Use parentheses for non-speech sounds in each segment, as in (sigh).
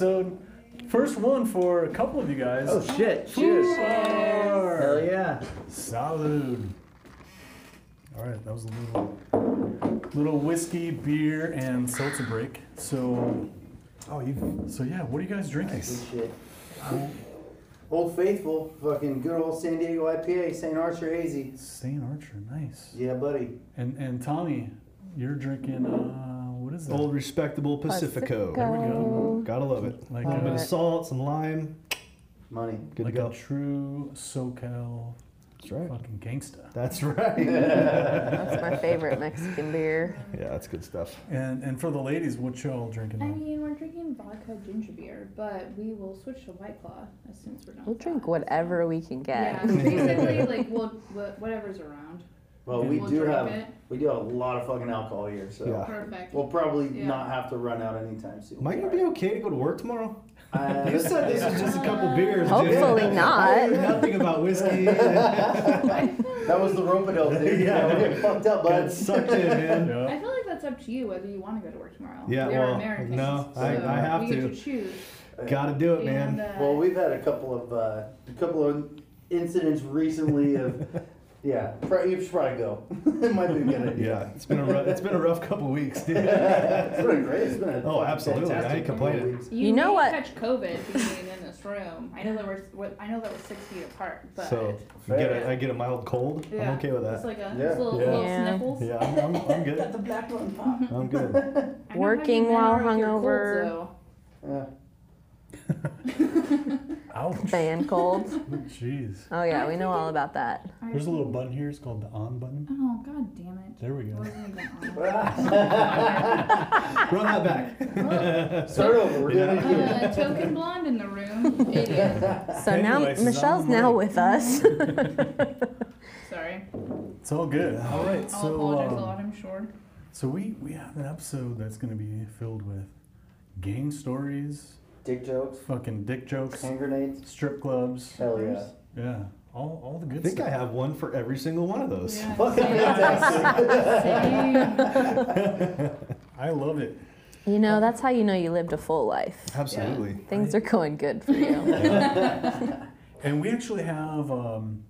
Another episode. First one for a couple of you guys. Oh shit! Cheers! Four. Hell yeah! Salud. All right, that was a little, little whiskey, beer, and seltzer break. So, Oh, you. so yeah, what are you guys drinking? Good shit. Old Faithful, fucking good old San Diego IPA, St. Archer Hazy. St. Archer, nice. Yeah, buddy. And and Tommy, you're drinking. Uh, what is that? Old respectable Pacifico. There we go. Gotta love it. Like a little bit of salt, some lime. Money. Good like to a go. true SoCal That's right. fucking gangsta. That's right. (laughs) That's my favorite Mexican beer. yeah, that's good stuff. And and for the ladies, what y'all drinking? I now? mean, we're drinking vodka ginger beer, but we will switch to White Claw as soon as we're done. We'll drink that. whatever we can get. Yeah, get. basically, like we'll whatever's around. Well, we We'll do drink have it. we do have a lot of fucking alcohol here, so Yeah. Perfect. we'll probably Yeah. not have to run out anytime soon. Am I gonna be okay to go to work tomorrow? Uh, (laughs) You said this was just a couple (laughs) beers. dude. Hopefully (laughs) I not. knew nothing about whiskey. that was the rope-a-dope, dude. Yeah. yeah, we're getting fucked up, Got bud. sucked in, man. Yeah. I feel like that's up to you whether you want to go to work tomorrow. Yeah, we are well, Americans. no, so I- I have we get to. to choose. Gotta do it, And, man. uh, Well, we've had a couple of uh, a couple of incidents recently of yeah. Pro- you should probably go. (laughs) it might be a good idea. Yeah, it's been a rough, it's been a rough couple weeks, dude. (laughs) it's been great. It's been a Oh, absolutely. I ain't fantastic couple of complaining. weeks. you, You know may what? Catch COVID being in this room. I know that we're what- I know that we're six feet apart, but So I get a, I get a mild cold. yeah, I'm okay with that. It's that. like a Yeah. it's little, Yeah. little Yeah. sniffles. Yeah, I'm, I'm, I'm (laughs) Got good. the black one pop. I'm good. I know how Working you men while are with your colds, hungover. though. Yeah. Ouch. Fan (laughs) cold. Jeez. Oh yeah, we know all about that. There's a little button here. It's called the on button. Oh god damn it! There we go. Wasn't even on. (laughs) Run that back. Start over. We're doing it again. Uh, token blonde in the room. Idiot. So now Anyways, it's Michelle's now mic. with us. (laughs) Sorry. It's all good. All right. I'll So apologize a um, lot. I'm sure. so we we have an episode that's going to be filled with gang stories, Dick jokes, fucking dick jokes, hand grenades. strip clubs. Hell yeah. Yeah. All all the good stuff. I good think I have one for every single one of those. Yeah. Fucking fantastic. I love it. You know, that's how you know you lived a full life. Absolutely. Things are going good for you. (laughs) And we actually have um,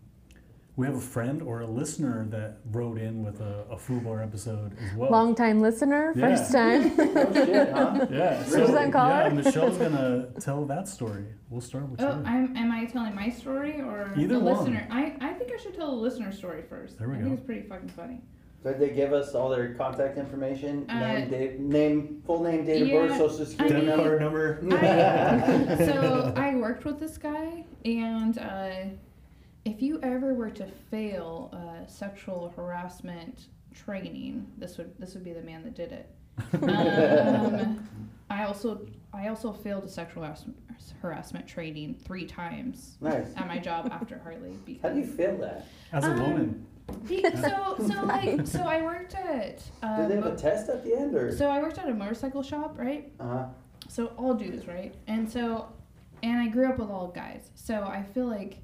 we have a friend or a listener that wrote in with a, a FUBAR episode as well. Long time listener, Yeah. first time. Oh shit, huh? (laughs) yeah. First time caller? Yeah, Michelle's gonna tell that story. We'll start with Oh, you. I'm, am I telling my story or Either the one. listener? I, I think I should tell the listener story first. There we I go. think it's pretty fucking funny. Did they give us all their contact information? Uh, name, date, name, full name, date of yeah, birth, social security I mean- number. card number. I, (laughs) so I worked with this guy, and uh, if you ever were to fail uh, sexual harassment training, this would this would be the man that did it. (laughs) Um, I also I also failed a sexual harass- harassment training three times Nice. at my job after Harley because How do you feel that? As a um, woman, so so like so I worked at uh, Did they have a test at the end, or? so I worked at a motorcycle shop, right? Uh huh. So all dudes, right? And so and I grew up with all guys. So I feel like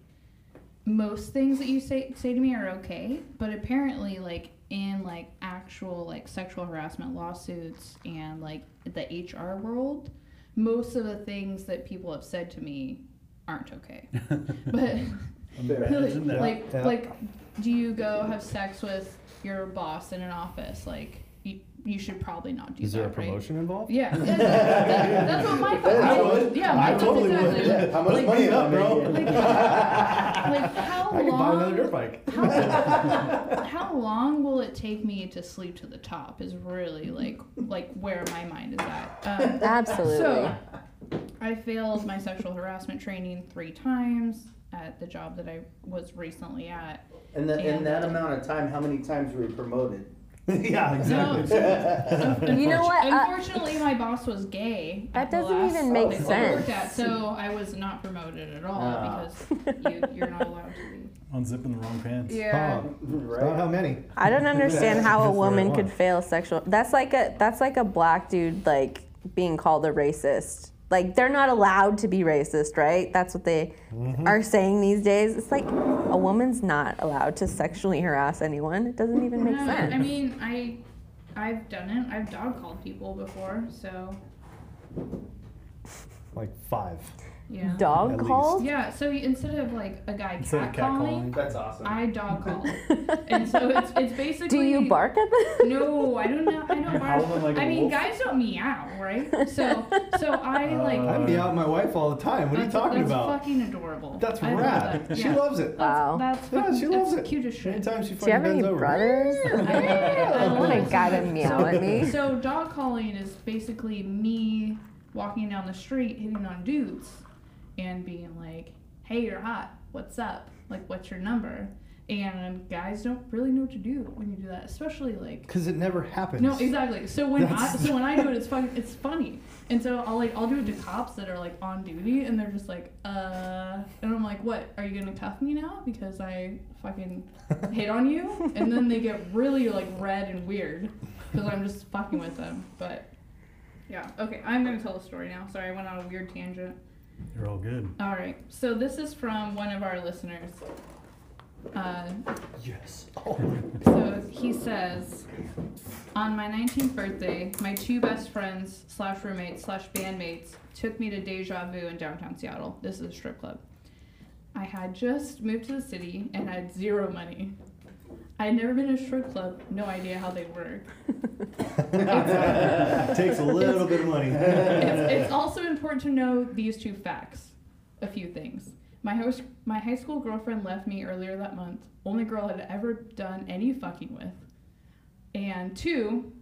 most things that you say say to me are okay, but apparently like in like actual like sexual harassment lawsuits and like the HR world, most of the things that people have said to me aren't okay. (laughs) but imagine (laughs) that. like Yeah. like do you go have sex with your boss in an office like you, you should probably not do Is that there a right? promotion involved? yeah, yeah, (laughs) that- that's what my thought I was. would. Yeah, I my thoughts totally would. Yeah. How much Like money me am I up, bro. making? Like how I can buy another dirt long? bike. How, (laughs) how long will it take me to sleep to the top? Is really like like where my mind is at. Um, Absolutely. so, I failed my sexual harassment training three times at the job that I was recently at. And the, in that amount of time, how many times were you promoted? (laughs) yeah, exactly. (laughs) No, so, You know what? Uh, Unfortunately, my boss was gay. That doesn't last even make place I worked sense. at, so I was not promoted at all Ah. because you, you're not allowed to be. (laughs) unzipping the wrong pants. Yeah. Oh, right? how many. I don't understand how a That's the right woman could fail sexual. That's like a that's like a black dude like being called a racist. Like they're not allowed to be racist, right? That's what they Mm-hmm. are saying these days. It's like a woman's not allowed to sexually harass anyone. It doesn't even make No, sense. I mean, I, I've done it. I've dog called people before, so Like five. Yeah. Dog At calls? Yeah. So instead of like a guy Instead of cat, cat calling, calling. That's awesome. I dog (laughs) call. and so it's it's basically. Do you bark at them? (laughs) No, I don't know. I don't (laughs) Howl bark. like a I mean, wolf? guys don't meow, right? So, so I like. Uh, I meow at my wife all the time. What are you that's, talking that's about? fucking adorable. That's I love rad. that. She Yeah. loves it. Wow. That's Yeah, fucking, she loves it's it. cute as shit. Anytime she Do you fucking have any bends over. brothers? I love it. I I love want a it. guy to meow at me. So dog calling is basically me walking down the street hitting on dudes and being like, "Hey, you're hot. What's up? Like, what's your number?" And guys don't really know what to do when you do that, especially like. Because it never happens. No, exactly. So when I so when I do it, (laughs) it's fun. It's funny, and so I'll like I'll do it to cops that are like on duty, and they're just like, uh, and I'm like, what? Are you gonna cuff me now because I fucking hit on you? And then they get really like red and weird because I'm just fucking with them. But yeah, okay, I'm gonna tell a story now. Sorry, I went on a weird tangent. You're all good. All right, so this is from one of our listeners. Uh, Yes. Oh. (laughs) so he says, on my 19th birthday, my two best friends slash roommates slash bandmates took me to Deja Vu in downtown Seattle. This is a strip club. I had just moved to the city and had zero money. I had never been to a strip club, no idea how they work. (laughs) Takes a little bit of money. It's, it's also important to know these two facts. A few things. My host, my high school girlfriend left me earlier that month. Only girl I'd ever done any fucking with. And two,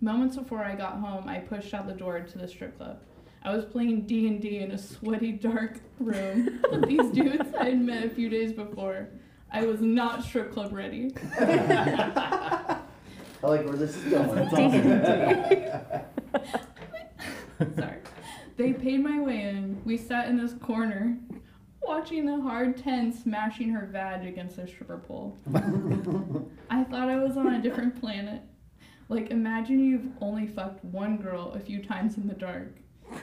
moments before I got home, I pushed out the door to the strip club. I was playing D and D in a sweaty, dark room with these (laughs) dudes I had met a few days before. I was not strip club ready. (laughs) I like where this is going. (laughs) Sorry. They paid my way in. We sat in this corner, watching the hard 10 smashing her vag against a stripper pole. (laughs) I thought I was on a different planet. Like, imagine you've only fucked one girl a few times in the dark.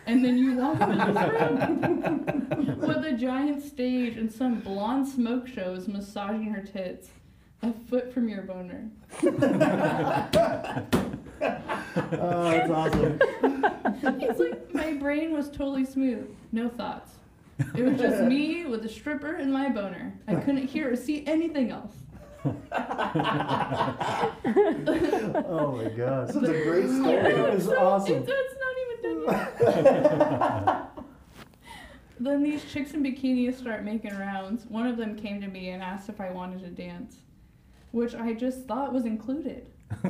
And then you walk into this room with a giant stage and some blonde smoke show is massaging her tits a foot from your boner. Oh, that's awesome. It's like my brain was totally smooth, no thoughts. It was just me with a stripper and my boner. I couldn't hear or see anything else. Oh my gosh. This is a great story. is awesome. It's, it's not even done yet. (laughs) then these chicks in bikinis start making rounds. One of them came to me and asked if I wanted to dance, which I just thought was included. (laughs)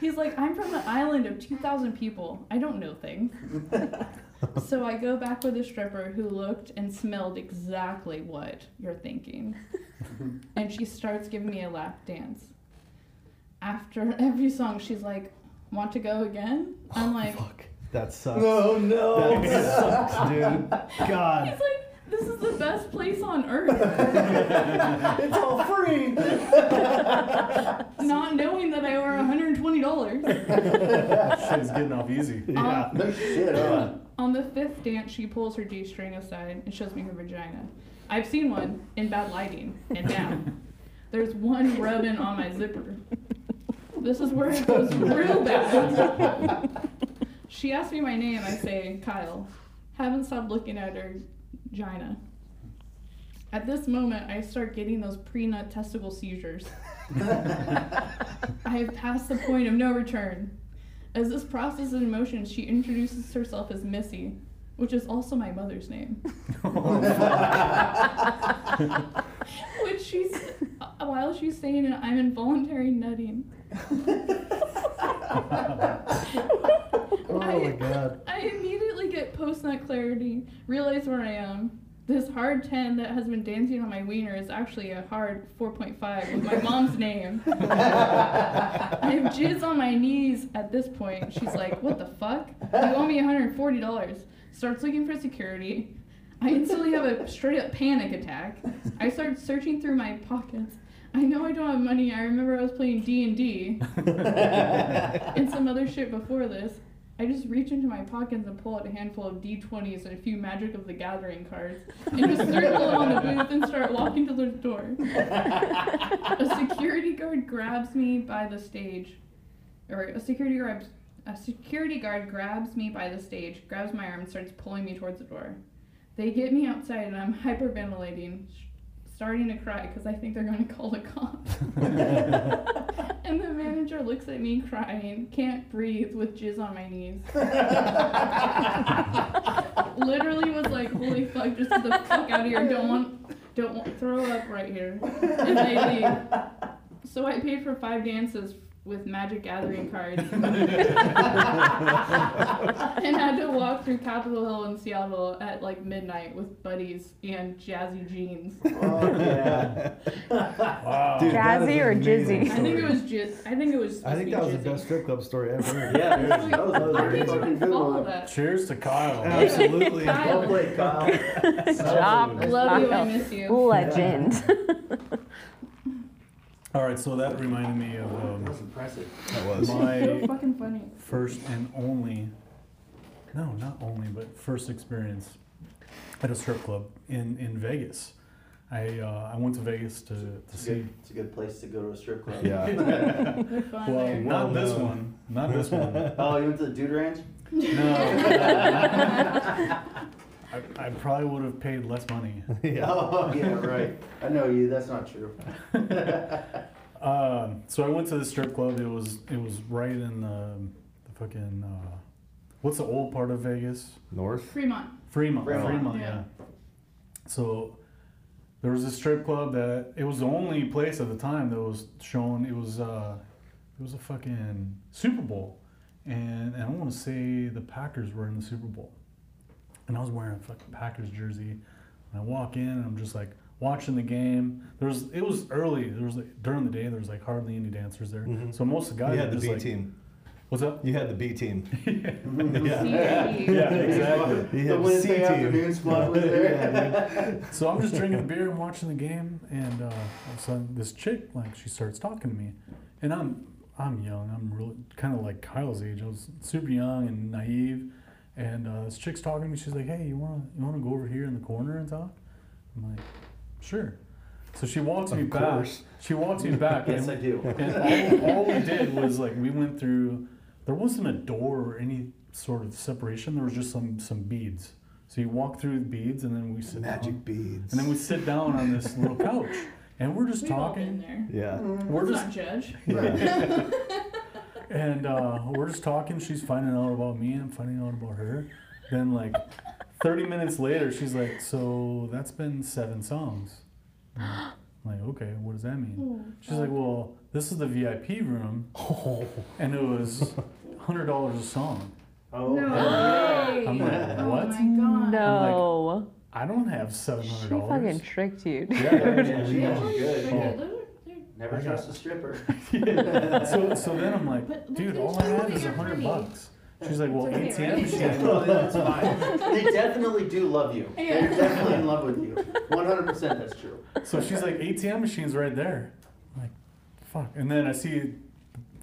He's like, I'm from an island of 2,000 people. I don't know things. (laughs) so I go back with a stripper who looked and smelled exactly what you're thinking. (laughs) and she starts giving me a lap dance. After every song, she's like, Want to go again? I'm oh, like, Fuck. That sucks. No, no. That sucks, dude. (laughs) God. He's like, This is the best place on earth. (laughs) It's all free. (laughs) Not knowing that I owe her $120. Shit's getting off easy. (laughs) Yeah. Um, no shit, huh? On the fifth dance, she pulls her G string aside and shows me her vagina. I've seen one in bad lighting, and now there's one rubbing on my zipper. This is where it goes real bad. She asks me my name. I say Kyle. Haven't stopped looking at her vagina. At this moment, I start getting those pre-nut testicle seizures. (laughs) I have passed the point of no return. As this process is in motion, she introduces herself as Missy, which is also my mother's name. (laughs) which she's, while she's saying it, I'm involuntary nutting. (laughs) Oh my god. (laughs) I immediately get post nut clarity, realize where I am. This hard 10 that has been dancing on my wiener is actually a hard 4.5 with my mom's (laughs) name. (laughs) I have jizz on my knees at this point. She's like, What the fuck? You owe me $140. Starts looking for security. I instantly have a straight up panic attack. I start searching through my pockets. I know I don't have money. I remember I was playing D&D and some other shit before this. I just reach into my pockets and pull out a handful of D20s and a few Magic of the Gathering cards and just circle (laughs) on the booth and start walking to the door. A security guard grabs me by the stage, or a security guard A security guard grabs me by the stage, grabs my arm, and starts pulling me towards the door. They get me outside, and I'm hyperventilating, starting to cry because I think they're going (laughs) to call the cops. (laughs) and the manager looks at me crying, can't breathe, with jizz on my knees. (laughs) Literally was like, "Holy fuck, just get the fuck out of here! Don't want, don't want, throw up right here." And they leave. So I paid for five dances with Magic Gathering cards, (laughs) (laughs) and had to walk through Capitol Hill in Seattle at like midnight with buddies and jazzy jeans. Oh, yeah. Wow. Dude, Jazzy or amazing jizzy? I think it was jizz. I think it was. I think that was the best strip club story I've. (laughs) Yeah, dude, that was, that was a I very didn't fucking good follow one. that. Cheers to Kyle. Absolutely. Kyle. Well played, Kyle. Job. I love you. I miss you. Legend. All right, so that reminded me of That um, was impressive. That was. So my fucking funny. first and only, no, not only, but first experience at a strip club in, in Vegas. I uh, I went to Vegas to, to It's a see. good, it's a good place to go to a strip club. Yeah. (laughs) They're fun Well, there. not this Well, one. Not this one. Oh, you went to the Dude Ranch? No. (laughs) (laughs) I, I probably would have paid less money. (laughs) yeah. Oh, yeah, right. I know you. That's not true. (laughs) Um, so I went to the strip club. It was it was right in the, the fucking uh, what's the old part of Vegas? North. Fremont. Fremont. Fremont, Fremont, yeah. So there was a strip club that it was the only place at the time that was shown. It was uh, it was a fucking Super Bowl, and, and I want to say the Packers were in the Super Bowl, and I was wearing a fucking Packers jersey. And I walk in and I'm just like watching the game. There was it was early. There was like during the day there was like hardly any dancers there. Mhm. So most of the guys You were had the just B like, team. what's up? You had the B team. (laughs) Yeah. (laughs) CAE. (laughs) Yeah, exactly. You The had Wednesday C team. afternoon squad was there. Yeah, So I'm just drinking beer and watching the game, and uh, all of a sudden this chick like she starts talking to me, and I'm I'm young. I'm really kind of like Kyle's age. I was super young and naive, and uh, this chick's talking to me. She's like, "Hey, you wanna you wanna go over here in the corner and talk?" I'm like, "Sure." So she walks me Of back. She walks me back. Yes, and, I do. and all, all we did was like we went through. There wasn't a door or any sort of separation. There was just some some beads. So you walk through the beads, and then we sit down. Magic beads. And then we sit down on this little couch, and we're just We've all been talking. there. Yeah. We're Let's just not judge. Yeah. (laughs) (laughs) and uh, we're just talking. She's finding out about me. I'm finding out about her. Then like, thirty minutes later, she's like, "So that's been seven songs." I'm like, okay, what does that mean? Oh, She's like, "Well, this is the VIP room, Oh. (laughs) and it was hundred dollars a song." Oh, No yeah. way. I'm like, Oh my god. No. I don't have seven She fucking tricked you. Yeah, Yeah, yeah, she yeah. Never I trust a stripper. (laughs) so so then I'm like, But dude, they all I tell you have that is a hundred pretty. bucks. She's like, well, It's okay, ATM right? machine. (laughs) Yeah, no, that's fine. They definitely do love you. Yeah. They're definitely in love with you. 100% that's true. So she's like, ATM machine's right there. I'm like, fuck. And then I see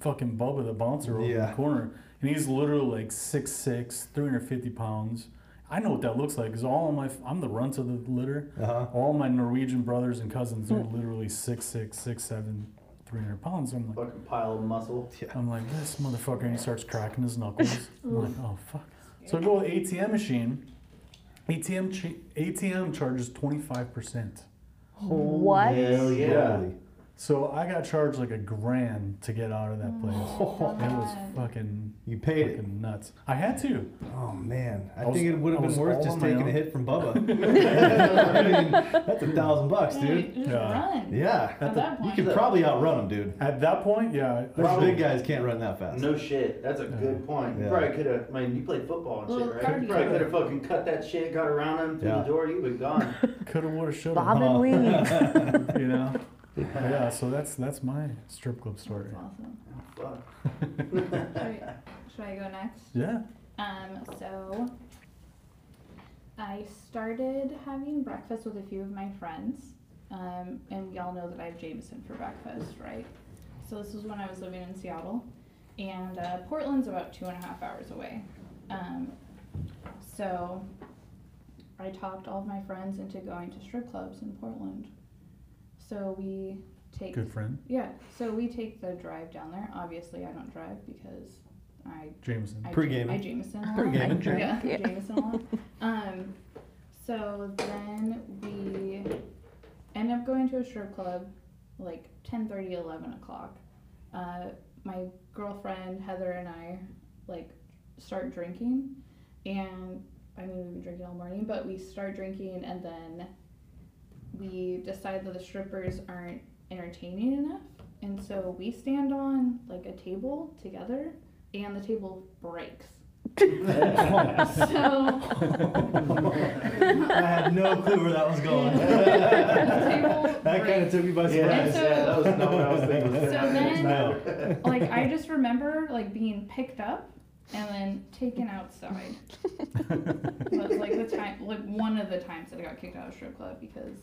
fucking Bubba, the bouncer, over in Yeah. the corner, and he's literally like 6'6", 350 pounds. I know what that looks like, because all of my, I'm the runt of the litter. Uh-huh. All my Norwegian brothers and cousins are literally 6'6", 6'7", 300 pounds. I'm like, Fucking pile of muscle. I'm like, this motherfucker, and he starts cracking his knuckles. (laughs) I'm like, oh, fuck. So I go with ATM machine. ATM, ch- ATM charges 25%. What? Hell yeah. Holy. So I got charged like a grand to get out of that oh, place. Oh, It was fucking, You paid it. fucking nuts. I had to. Oh man, I, I was- think it would have been worth just on my taking a hit from Bubba. I (laughs) mean, (laughs) that's a thousand bucks, dude. just Yeah. run. Yeah, At that you could probably outrun him, dude. At that point, yeah. Those I- big guys can't run that fast. No shit. That's a good point. You probably could have. I mean, you played football and shit, right? You probably could have fucking cut that shit, got around him through Yeah. the door. You've been gone. (laughs) Coulda, woulda, shoulda. Bob and weave. You know. Yeah. So that's that's my strip club story. That's awesome. Fuck. (laughs) Should I, should I go next? Yeah. Um, so I started having breakfast with a few of my friends. Um, and we all know that I have Jameson for breakfast, right? So this was when I was living in Seattle. And uh, Portland's about two and a half hours away. Um, so I talked all of my friends into going to strip clubs in Portland. So we take Good friend. yeah, so we take the drive down there. Obviously, I don't drive because I Jameson. I, Pre-gaming. I Jameson a lot. Pre-gaming. drink, (laughs) Yeah, (laughs) yeah. Jameson a lot. Um, so then we end up going to a strip club like 10 30, 11 o'clock. Uh, my girlfriend Heather and I like start drinking, and I mean we've been drinking all morning, but we start drinking and then we decide that the strippers aren't entertaining enough, and so we stand on like a table together, and the table breaks. (laughs) so (laughs) I had no clue where that was (laughs) going. that kind of took me by Yeah, surprise. so- yeah, that was not what I was thinking. So then- No. like I just remember like being picked up and then taken outside. That was like the time, like one of the times that I got kicked out of strip club because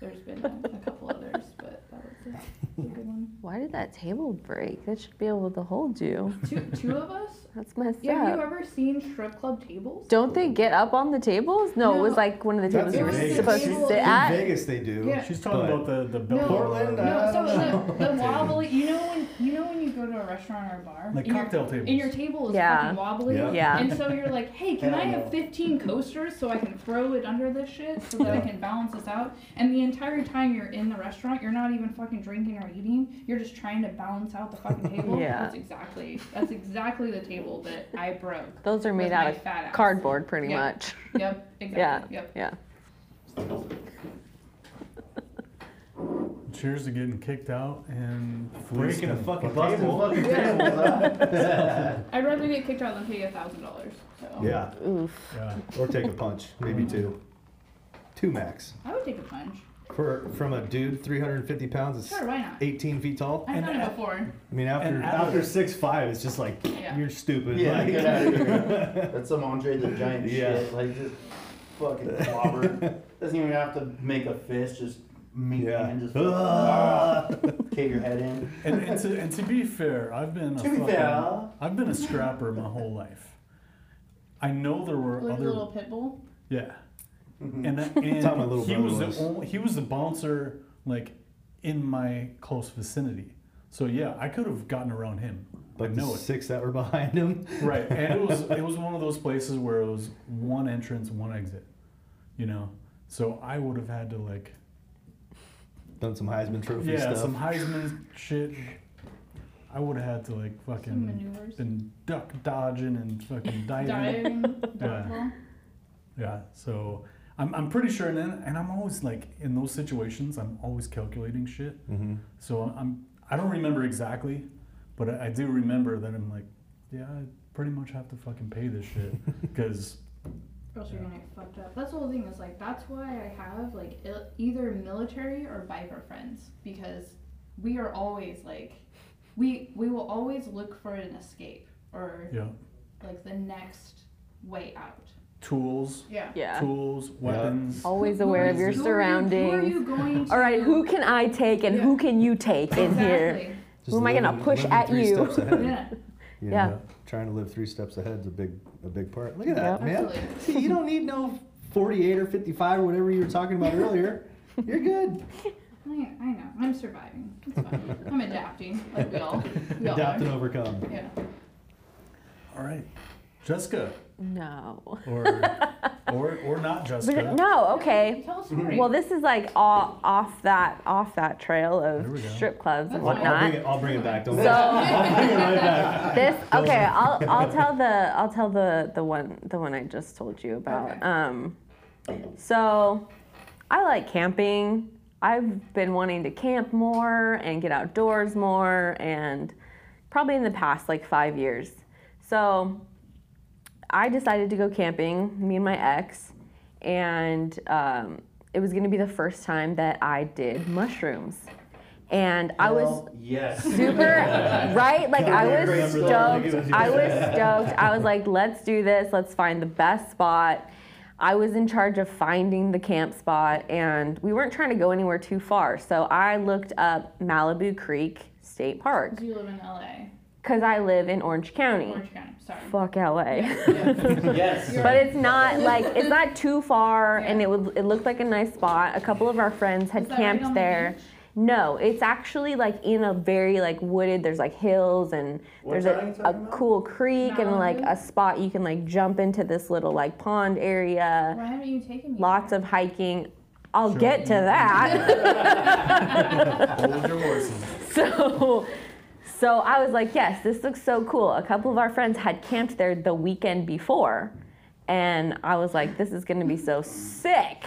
there's been a, couple others, but that was a, a good one. Why did that table break? That should be able to hold you. Two, two of us. That's messed Yeah, have you ever seen strip club tables? Don't they get up on the tables? No, it was like one of the tables That's you in were Vegas. supposed to sit in In at. Vegas they do. Yeah. She's talking But- about the the No. Portland, No, so know. the, the (laughs) (laughs) wobbly. You know when you know when you go to a restaurant or a bar, like and your- cocktail tables. and your table is Yeah. fucking wobbly. Yeah. Yeah. And so you're like, hey, can I Hell have 15 coasters so I can throw it under this shit so that I can balance this out? And the entire time you're in the restaurant, you're not even fucking drinking or eating. You're just trying to balance out the fucking table. (laughs) Yeah. That's exactly that's exactly the table that I broke. (laughs) Those are made out of cardboard, pretty Yeah. much. Yep. (laughs) Exactly. Yeah. Yep. Yeah. (laughs) Cheers to getting kicked out and Breaking a fucking fucking- table. fucking tables. I'd rather get kicked out than pay a thousand dollars. Yeah. Oof. Yeah. Or take a punch, maybe two. Two max. I would take a punch. For from a dude 350 pounds that's Sure, why not? 18 feet tall. I've And done it before. I mean after And after six five it's just like Yeah. you're stupid. Yeah, like- get out of here. (laughs) That's some Andre the Giant Yeah. shit. Like just fucking clobber. (laughs) Doesn't even have to make a fist. Just meat Yeah. and just Ah. (laughs) cave your head in. And, and, to, and to be fair, I've been a To be fucking, fair. I've been a scrapper my whole life. I know there were Like a other little pit bull. yeah, Mhm. and that, (laughs) and how my little he was, was. the only, he was the bouncer like in my close vicinity. So yeah, I could have gotten around him. Like no the six that were (laughs) behind him. Right, and it was (laughs) it was one of those places where it was one entrance, one exit. You know, so I would have had to like Done some Heisman Trophy yeah stuff. some Heisman shit. I would have had to like fucking been duck dodging and fucking diving. Diving. Yeah. Yeah, so I'm, I'm pretty sure, and and I'm always like in those situations, I'm always calculating shit. hmm So I'm I don't remember exactly, but I, I do remember that I'm like, yeah, I pretty much have to fucking pay this shit (laughs) because Or else you're gonna get fucked up. That's the whole thing. Is like that's why I have like il- either military or biker friends because we are always like, we we will always look for an escape or yeah, like the next way out. Tools, Yeah. Yeah. tools, weapons. Always aware of your Who are you- Who are you surroundings. going to? All right, who (laughs) can I take and Yeah. who can you take in here? Just Who am I gonna push at you? Yeah. You Yeah. know, trying to live three steps ahead is a big a big part. Look at that, Yep. man. See, you don't need no 48 or 55 or whatever you were talking about earlier. You're good. I, I know. I'm surviving. It's fine. I'm adapting, like we all. We all Adapt and overcome. Yeah. All right, Jessica, No. or or or not (laughs) Jessica. But no, okay. Tell a story. Well, this is like all off that off that trail of strip clubs and That's I'll, I'll whatnot. bring it. I'll bring it back. Don't So- (laughs) I'll bring it right back. (laughs) This okay. I'll I'll tell the I'll tell the the one the one I just told you about. Okay. Um, so I like camping. I've been wanting to camp more and get outdoors more, and probably in the past like five years. So I decided to go camping, me and my ex, and um, it was going to be the first time that I did mushrooms. And I was Hell yes. super (laughs) right? Like i was stoked. I was stoked. I was like let's do this. Let's find the best spot. I was in charge of finding the camp spot and we weren't trying to go anywhere too far. So i looked up malibu creek state park. Do you live in LA? Because i live in orange county Orange County. Sorry. fuck la (laughs) yes. but it's not like it's not too far and it would it looked like a nice spot a couple of our friends had Is that right camped the there? No, it's actually like in a very like wooded. There's like hills and What there's a, a about? cool creek and like a spot you can like jump into this little like pond area. Why haven't you taken me? Lots there? of hiking. I'll Sure. get to that. (laughs) (laughs) Hold your horses. so so I was like, yes, this looks so cool. A couple of our friends had camped there the weekend before. And I was like, this is gonna be so sick.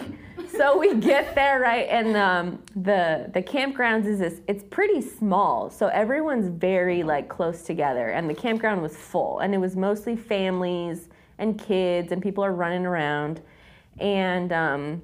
So we (laughs) get there, right? And um, the the campgrounds is this it's pretty small. So everyone's very like close together. And the campground was full. And it was mostly families and kids and people are running around. And um,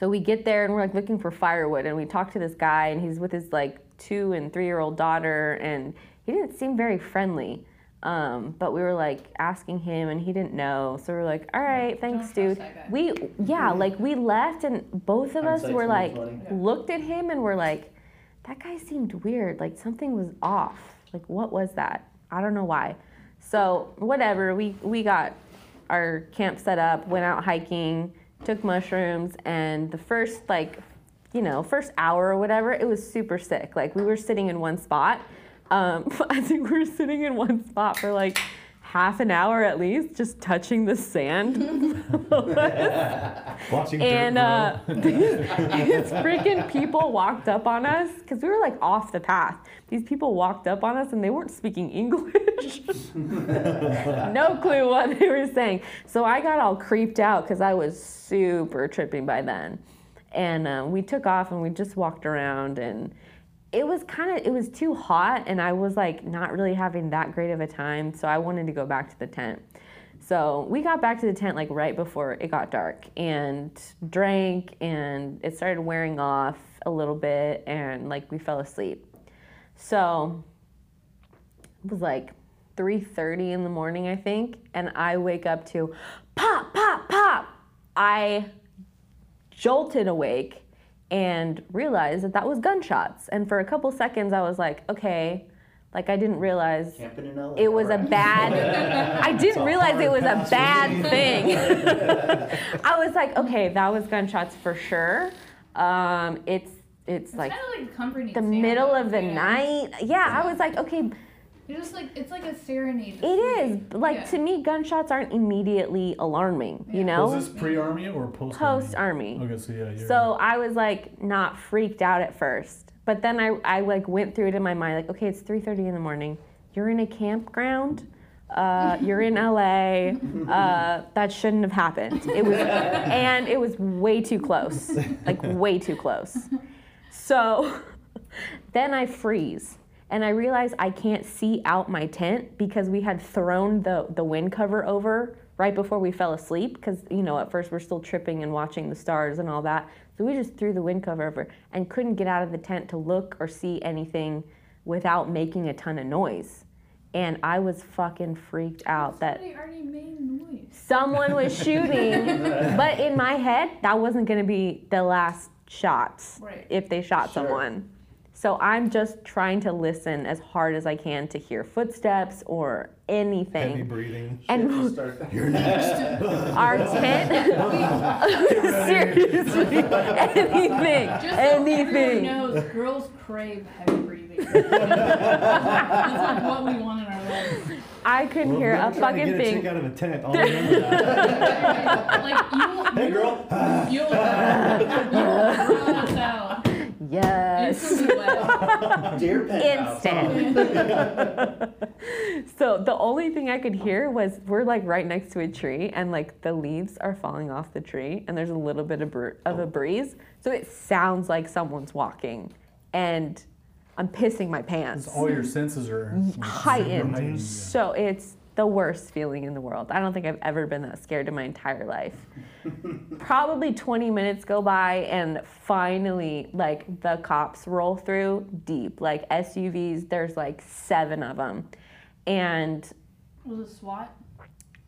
so we get there and we're like looking for firewood, and we talk to this guy, and he's with his like two and three year old daughter, and he didn't seem very friendly. Um, but we were like asking him, and he didn't know. So we are like, "All right, thanks, Don't dude." trust that guy. We yeah, like we left, and both of us were like 2020. looked at him, and were like, "That guy seemed weird. Like something was off. Like what was that? I don't know why." So whatever, we we got our camp set up, went out hiking, took mushrooms, and the first like, you know, first hour or whatever, it was super sick. Like we were sitting in one spot. Um, (laughs) I think we were sitting in one spot for like half an hour at least, just touching the sand. (laughs) Watching and uh, these, (laughs) these freaking people walked up on us because we were like off the path. These people walked up on us and they weren't speaking English. no clue what they were saying. So I got all creeped out because I was super tripping by then. And uh, we took off and we just walked around and it was kind of it was too hot and I was like not really having that great of a time. So I wanted to go back to the tent. So we got back to the tent like right before it got dark and drank and it started wearing off a little bit and like we fell asleep. So it was like 3:30 in the morning I think and I wake up to pop pop pop. I jolted awake and realized that that was gunshots. And for a couple seconds I was like okay like I didn't realize Camping in LA. it was a bad (laughs) i didn't realize it was a bad (laughs) thing. (laughs) I was like okay that was gunshots for sure. Um, it's it's It's like kind of like the middle of the yeah. night. Yeah i was like okay It's just like it's like a serenade. to it is sleep. like Yeah. to me gunshots aren't immediately alarming you know Was this pre-army or post? Army? Post army Okay, so yeah, you're, So I was like not freaked out at first, but then I, I like went through it in my mind like, okay, it's 3:30 in the morning. You're in a campground. Uh, (laughs) you're in LA. Uh, that shouldn't have happened. It was, (laughs) and it was way too close, like way too close. So (laughs) then I freeze and I realized I can't see out my tent because we had thrown the, the wind cover over right before we fell asleep because you know at first we're still tripping and watching the stars and all that so we just threw the wind cover over and couldn't get out of the tent to look or see anything without making a ton of noise and i was fucking freaked out that Somebody already made noise. someone was (laughs) shooting but in my head that wasn't going to be the last shots Right. if they shot Sure. someone so i'm just trying to listen as hard as i can to hear footsteps or anything. Heavy anything breathing. and Just start- (laughs) our tent (laughs) seriously anything Just so anything knows, girls crave heavy breathing. (laughs) That's like what we want in our lives. i couldn't Well, hear a we're trying to fucking get a chick out of a tent. I'll remember that. Like you'll, hey, girl. you'll, you'll run us out. yes Instantly wet. (laughs) Deer penthouse. instant (laughs) so the only thing I could hear was we're like right next to a tree and like the leaves are falling off the tree and there's a little bit of, br- of a breeze. So it sounds like someone's walking and I'm pissing my pants. all your senses are heightened. heightened, So it's the worst feeling in the world. I don't think I've ever been that scared in my entire life. (laughs) Probably 20 minutes go by and finally like the cops roll through deep, like SUVs, there's like 7 of them. And Was it SWAT?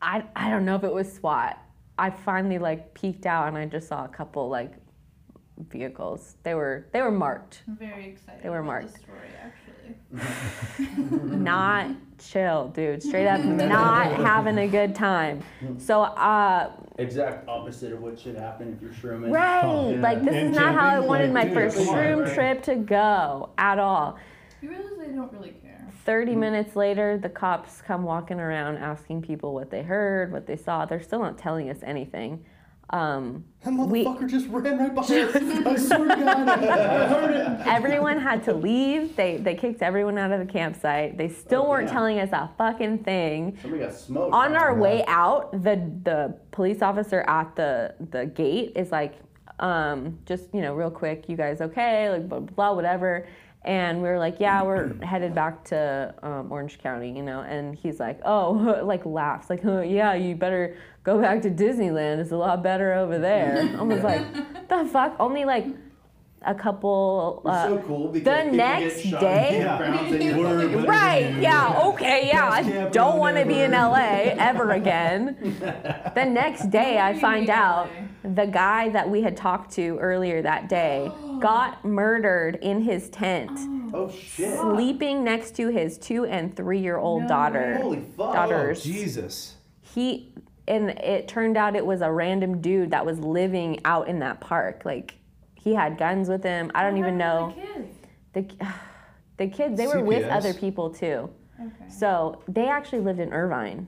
I I don't know if it was SWAT. I finally like peeked out and I just saw a couple like vehicles. They were they were marked. I'm very excited. They were about marked. This story, actually. (laughs) not chill, dude. Straight up (laughs) not having a good time. So, uh, Exact opposite of what should happen if you're shrooming. right, Oh, like this And is not how I wanted like, my dude, first come on, shroom right? trip to go at all. You realize they don't really care. 30 minutes later, the cops come walking around asking people what they heard, what they saw. They're still not telling us anything. Um, That We- motherfucker just ran right by us. I swear to God. I heard it. everyone had to leave. They they kicked everyone out of the campsite. They still Oh, weren't damn. telling us a fucking thing. Somebody got smoked. On our way out, the the police officer at the the gate is like, um, just you know, real quick, you guys okay? Like blah blah, blah whatever. And we were like, yeah, we're (clears throat) headed back to um, Orange County, you know. And he's like, oh, (laughs) like laughs, like, huh, yeah, you better go back to Disneyland. It's a lot better over there. (laughs) I was like, the fuck? Only like a couple. Uh, so cool because the next day- (laughs) in campgrounds and you're Word, Right, yeah, okay, yeah. I don't want to be in. LA ever again. (laughs) The next day, I What do you find out the guy that we had talked to earlier that day (gasps) got murdered in his tent, Oh shit. sleeping next to his two and three year old No daughter. Holy fuck. Daughters. Jesus. He and it turned out it was a random dude that was living out in that park. Like he had guns with him. I don't What even know. the kids? The (sighs) the kids they were with other people too. Okay. So they actually lived in Irvine,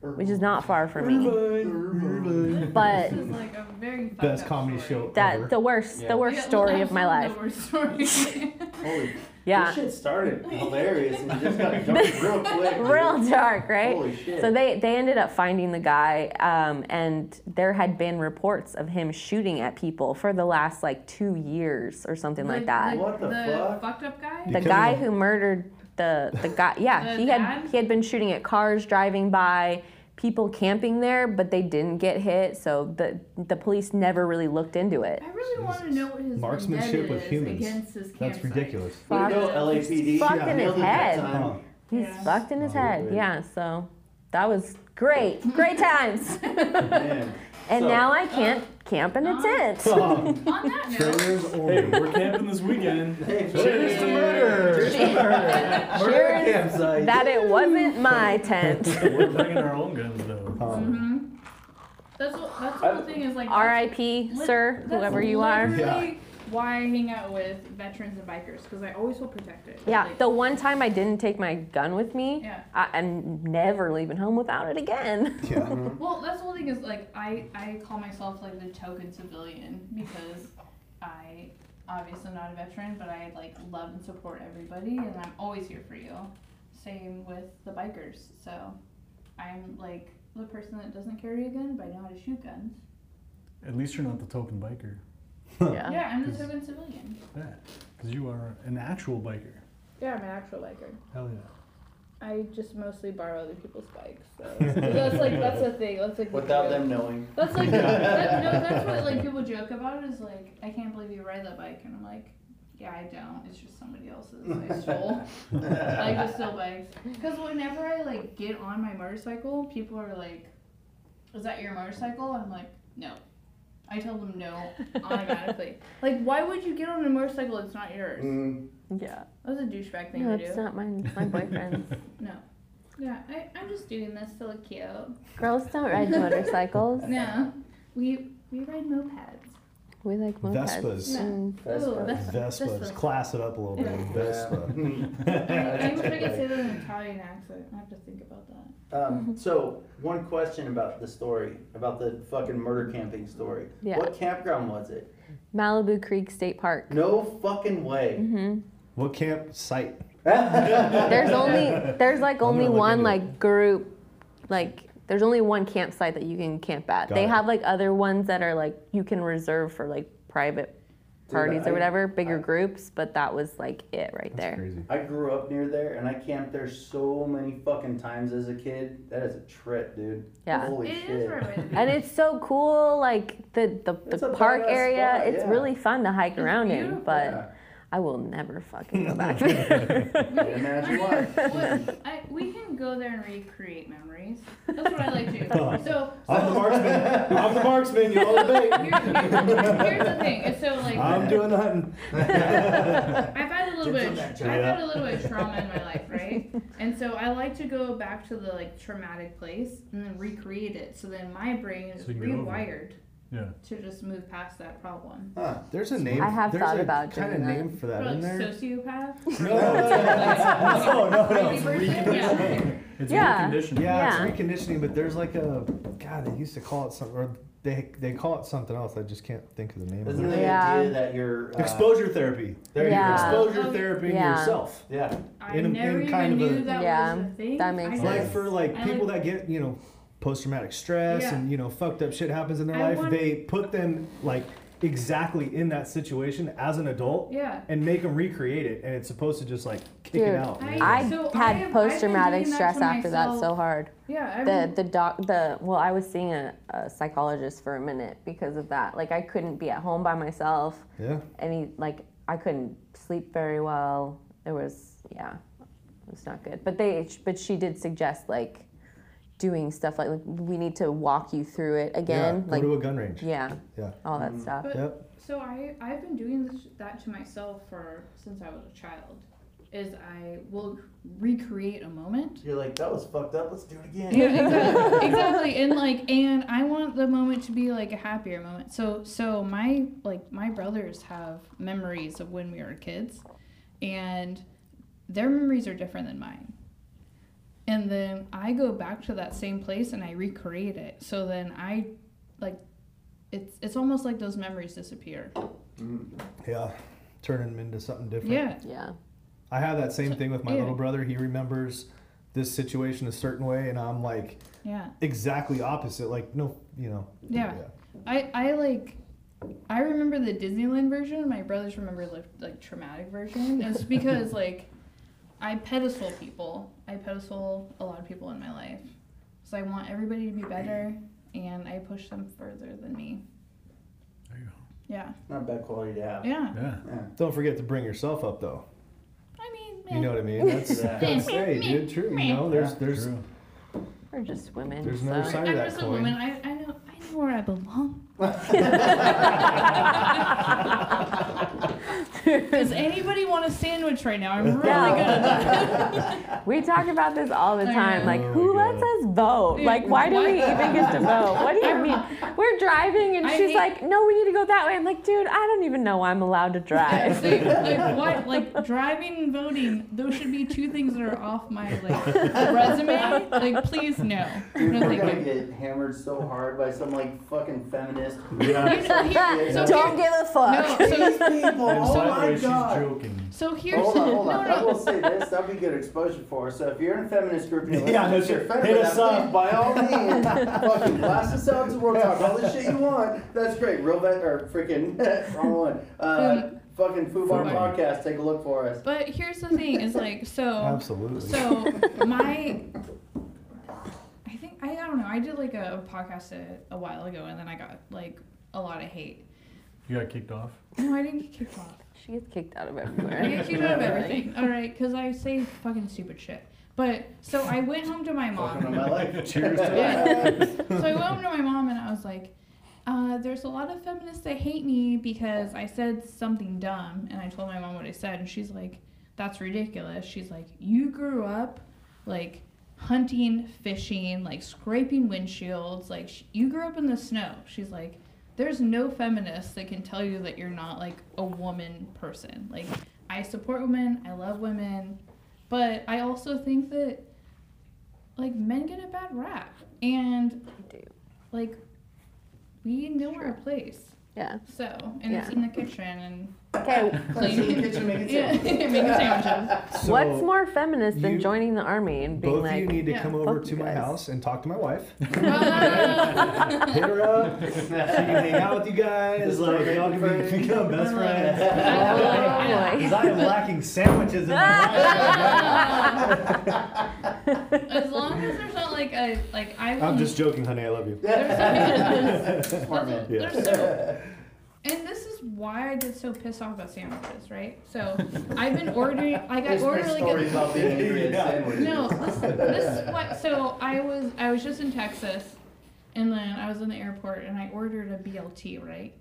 which is not far from me. Irvine. But This is like a very Best comedy story. show that ever. the worst Yeah. the worst Yeah, story of my life. the worst story. (laughs) Holy. Yeah. This shit started hilarious and just got dark (laughs) real quick. Real dark, right? Holy shit. So they they ended up finding the guy, um, and there had been reports of him shooting at people for the last like two years or something like that. What the fuck? fucked up guy? the Because guy who murdered the the guy yeah The he had he had been shooting at cars driving by people camping there but they didn't get hit so the the police never really looked into it I really want to know what his Marksmanship vendetta with is humans. against his That's ridiculous. Way to go, Fuck. LAPD. Fucked Yeah, in his nailed it that head. time. Huh. he's Yeah. fucked in his Oh, head weird. yeah so that was great (laughs) great times and So- now i can't um, camp in a tent (laughs) On that note, trailers Hey, only. we're camping this weekend. Hey, Cheers to murder. Cheers campsite. that it wasn't my tent (laughs) We're bringing our own guns though. Um, that's what that's the whole thing is like. rip Lit- sir that's whoever you are literally Why I hang out with veterans and bikers because I always feel protected. yeah Like, the one time i didn't take my gun with me Yeah. I, i'm never leaving home without it again (laughs) yeah. (laughs) Well, that's the whole thing is like I I call myself like the token civilian because I obviously am not a veteran, but I like love and support everybody, and I'm always here for you. Same with the bikers. So I'm like the person that doesn't carry a gun, but I know how to shoot guns. At least you're not the token biker. Yeah (laughs) Yeah, I'm the token civilian. Yeah, because you are an actual biker. Yeah, I'm an actual biker. Hell yeah. I just mostly borrow other people's bikes. So (laughs) that's like that's the thing. That's like Without them knowing. That's like (laughs) that, no, that's what like people joke about is like I can't believe you ride that bike, and I'm like, yeah, I don't. It's just somebody else's. I stole. I just steal bikes. Because whenever I like get on my motorcycle, people are like, "Is that your motorcycle?" And I'm like, "No." I tell them no (laughs) automatically. like, why would you get on a motorcycle that's not yours? Mm, yeah That's a douchebag thing no to it's not mine it's my (laughs) boyfriend's No. Yeah, I, I'm just doing this to look cute. Girls don't ride (laughs) motorcycles. No, we we ride mopeds. We like mopeds. Vespas. And Vespa. Ooh, Vespa. Vespas. Vespa. Class it up a little bit. Vespa. I wish I could say that in an Italian accent. I have to think about that. Um, so one question about the story, about the fucking murder camping story. Yeah. What campground was it? Malibu Creek State Park. No fucking way. hmm What campsite? (laughs) There's only there's like only gonna look one into it. like group, like there's only one campsite that you can camp at. Got they it. have like other ones that are like you can reserve for like private Dude, parties I- or whatever, bigger I- groups. But that was like it right That's there. crazy. I grew up near there and I camped there so many fucking times as a kid. That is a trip, dude. Yeah. Holy It shit. is. And it's so cool, like the the, the park area. spot, it's yeah. really fun to hike It's around in. But Yeah. I will never fucking go back (laughs) there. Can't imagine why. What, I, we can go there and recreate memories. That's what I like to do. (laughs) Oh. So, I'm the marksman. I'm the marksman. You all the bait. here's, here's, here's the thing. It's so like I'm doing the hunting. (laughs) I've had a little bit. Of, I've had a little bit of trauma in my life, right? And so I like to go back to the like traumatic place and then recreate it. So then my brain is So you over rewired Yeah. to just move past that problem. Huh. There's a name. I have there's thought a about kind of that. name for that Or, in there. sociopath. (laughs) No, no, no, no, Crazy no. person? Yeah. It's Yeah. reconditioning. Yeah, Yeah. it's reconditioning, but there's like a God. They used to call it something, or they they call it something else. I just can't think of the name. Isn't of the. Yeah. idea that you're uh, Exposure therapy. There you Yeah. go. Exposure Oh, therapy yeah. yourself. Yeah. I In a- never in kind even of a- knew that Yeah, was a thing. that makes I sense. Like for like I people like- that get you know post traumatic stress Yeah. and you know fucked up shit happens in their I life, want- they put them like exactly in that situation as an adult Yeah. and make them recreate it, and it's supposed to just like kick Dude, it out. I- I So had I've post traumatic been doing that stress to after that so hard. Yeah. I've The the doc the well, I was seeing a, a psychologist for a minute because of that. Like I couldn't be at home by myself. yeah. Any like I couldn't sleep very well. It was yeah, it was not good. But they but she did suggest like doing stuff like, like we need to walk you through it again. yeah. Like Go to a gun range. yeah, Yeah. all that Mhm. stuff. But Yep. so I I've been doing this that to myself for since I was a child. Is I will recreate a moment. You're like, that was fucked up. Let's do it again. Yeah, (laughs) exactly. exactly. And like and I want the moment to be like a happier moment. So so my like my brothers have memories of when we were kids and their memories are different than mine. And then I go back to that same place and I recreate it. So then I like it's it's almost like those memories disappear. Mhm. Yeah. Turning them into something different. Yeah. Yeah. I have that same thing with my Yeah. little brother. He remembers this situation a certain way, and I'm like Yeah. exactly opposite. Like no, you know. Yeah. I, I like I remember the Disneyland version. My brothers remember the like traumatic version. It's because (laughs) like I pedestal people. I pedestal a lot of people in my life. So I want everybody to be better and I push them further than me. There you go. Yeah. Not bad quality to have. Yeah. Yeah. Yeah. Don't forget to bring yourself up though. I mean, You know what I mean? That's, Yeah. that's (laughs) hey, dude, true. You know, there's Yeah, there's True. We're just women. There's another so- side I'm of that just a woman. I, I know I know where I belong. (laughs) (laughs) Does anybody want a sandwich right now? I'm (laughs) really Yeah. good at (laughs) that. We talk about this all the time. Like, Oh who my lets us vote? Dude, Like, why do we even get to vote? What do you (laughs) mean? We're driving and I she's hate- like, no, we need to go that way. I'm like, dude, I don't even know why I'm allowed to drive. see, like what? Like driving and voting. Those should be two things that are off my like resume. Like, please no. Dude, No, we're thank gonna you. get hammered so hard by some like fucking feminist. yeah. You know, here- so don't here- give a fuck. No, so, people, And oh my way, she's god. joking. so here's Hold on, (laughs) hold on. no, I will say this, that'll be good exposure for us. So if you're in a feminist group and you're Yeah, listening no to your shit. feminist, Hit us up. please, by all means, (laughs) fucking blast us out to the world, talk all the shit you want. That's great. Real vet or freaking (laughs) wrong one. Uh, fucking Foo Bar Foo Bar. podcast, take a look for us. But here's the thing: is like so. Absolutely. So my, I think I, I don't know. I did like a podcast a, a while ago, and then I got like a lot of hate. You got kicked off. No, I didn't get kicked off. She gets kicked out of I (laughs) everywhere. get kicked out of everything. (laughs) All right, because I say fucking stupid shit. But so I went home to my Welcome to mom. my life. (laughs) Cheers to Yeah. so I went home to my mom and I was like, uh, "There's a lot of feminists that hate me because I said something dumb." And I told my mom what I said, and she's like, "That's ridiculous." She's like, "You grew up like." hunting fishing like scraping windshields like sh- you grew up in the snow she's like there's no feminist that can tell you that you're not like a woman person. Like I support women, I love women, but I also think that like men get a bad rap and like we know our place. Yeah. So, and it's in the kitchen and Okay. Clean the kitchen, making yeah, sandwiches. making sandwiches. So What's more feminist than you- joining the army and being both like, of you need to yeah, come over fuck to you my guys. house and talk to my wife. (laughs) Hit her up. She can hang out with you guys. Like y'all can be, become best friends. I know, I. (laughs) Oh, because I am lacking sandwiches in my life. (laughs) as long as there's not like a like I will I'm just joking, honey. I love you. there's, Smart man. Yeah. there's so and this is why I get so pissed off about sandwiches, right? So (laughs) I've been ordering, like I There's order like a, about being angry at (laughs) sandwiches. no, this, this is what. So I was I was just in Texas, and then I was in the airport, and I ordered a BLT, right?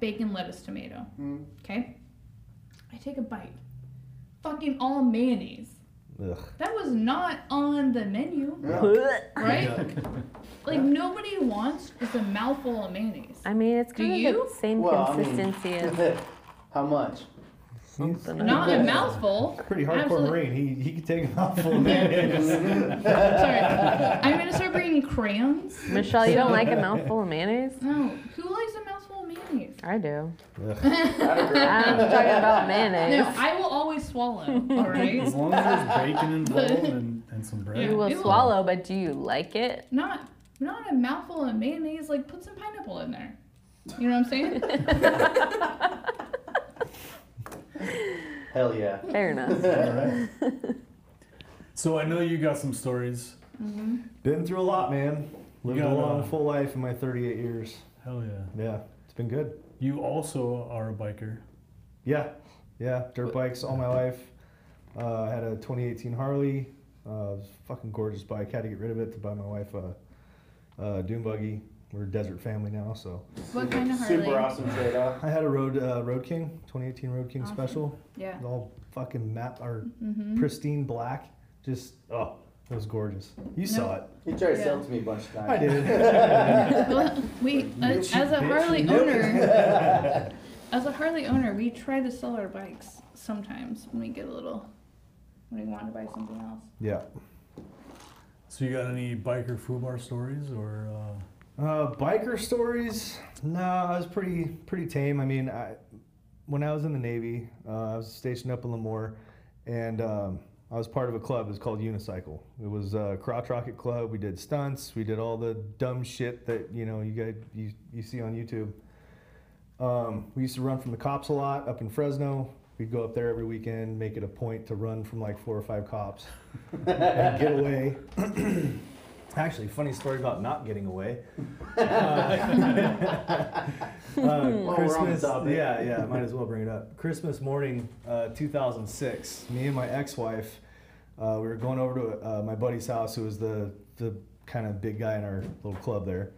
Bacon, lettuce, tomato. Hmm. Okay. I take a bite. Fucking all mayonnaise. Ugh. That was not on the menu, Yeah. right? Like nobody wants just a mouthful of mayonnaise. I mean, it's Do kind of you? the same Well, I mean- consistency (laughs) as How much? something. Not a mouthful. (laughs) Pretty hardcore Absolute- marine. He he could take a mouthful of mayonnaise. (laughs) Sorry. I'm gonna start bringing crayons. Michelle, you don't like a mouthful of mayonnaise? No. Who likes a mouthful of mayonnaise? I do. I'm talking about mayonnaise. No, I will always swallow. All right. As long as there's bacon involved and, and some bread. You will Ew. swallow, but do you like it? Not not a mouthful of mayonnaise. Like put some pineapple in there. You know what I'm saying? (laughs) Hell yeah. Fair enough. (laughs) All right. So I know you got some stories. Mhm. Been through a lot, man. Lived got, a long, uh, full life in my 38 years. Hell yeah. Yeah, it's been good. You also are a biker. Yeah, yeah. Dirt bikes all my life. Uh, I had a 2018 Harley. Uh, it was a fucking gorgeous bike. Had to get rid of it to buy my wife a, a dune buggy. We're a desert family now, so What kind of Harley? Super awesome trade off. I had a Road uh, Road King 2018 Road King Awesome. Special. Yeah. It was all fucking matte or Mm-hmm. pristine black. Just oh, it was gorgeous. You saw it. He tried to sell it to me a bunch of times. I did. (laughs) Well, we as, as a Harley owner, (laughs) as a Harley owner, we try to sell our bikes sometimes when we get a little when we want to buy something else. yeah. So you got any biker foobar stories or? Uh, Uh, biker stories? No, I was pretty pretty tame. I mean, I, when I was in the Navy, uh, I was stationed up in Lemoore, and um, I was part of a club. It was called Unicycle. It was a crotch rocket club. We did stunts. We did all the dumb shit that you know you guys you, you see on YouTube. Um, we used to run from the cops a lot up in Fresno. We'd go up there every weekend, make it a point to run from like four or five cops (laughs) and get away. (clears throat) Actually, funny story about not getting away. Uh, (laughs) we're on the Christmas, topic. yeah, yeah, might as well bring it up. Christmas morning, uh, 2006. Me and my ex-wife, uh, we were going over to uh, my buddy's house, who was the the kind of big guy in our little club there.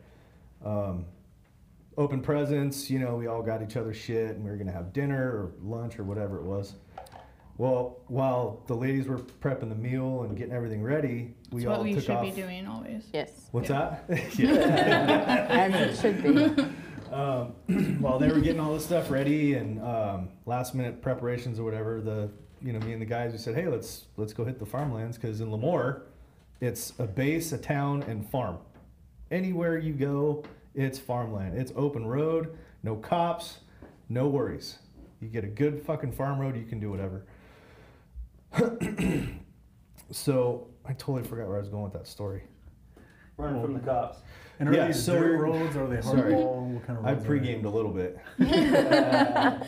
Um, open presents, you know, we all got each other shit, and we were gonna have dinner or lunch or whatever it was. Well, while the ladies were prepping the meal and getting everything ready, we That's all what we took should off. be doing always. Yes, What's Yeah. that? (laughs) yeah. as it should be. (laughs) um, (clears throat) while they were getting all this stuff ready and um, last minute preparations or whatever, the you know me and the guys we said, hey, let's let's go hit the farmlands because in Lemoore, it's a base, a town, and farm. Anywhere you go, it's farmland. It's open road, no cops, no worries. You get a good fucking farm road, you can do whatever. (clears throat) so I totally forgot where I was going with that story. Running from the cops. and are Yeah, these so dirt we're- roads? Are they (laughs) Sorry. hardball? What kind of I roads are they? pre-gamed a little bit. (laughs)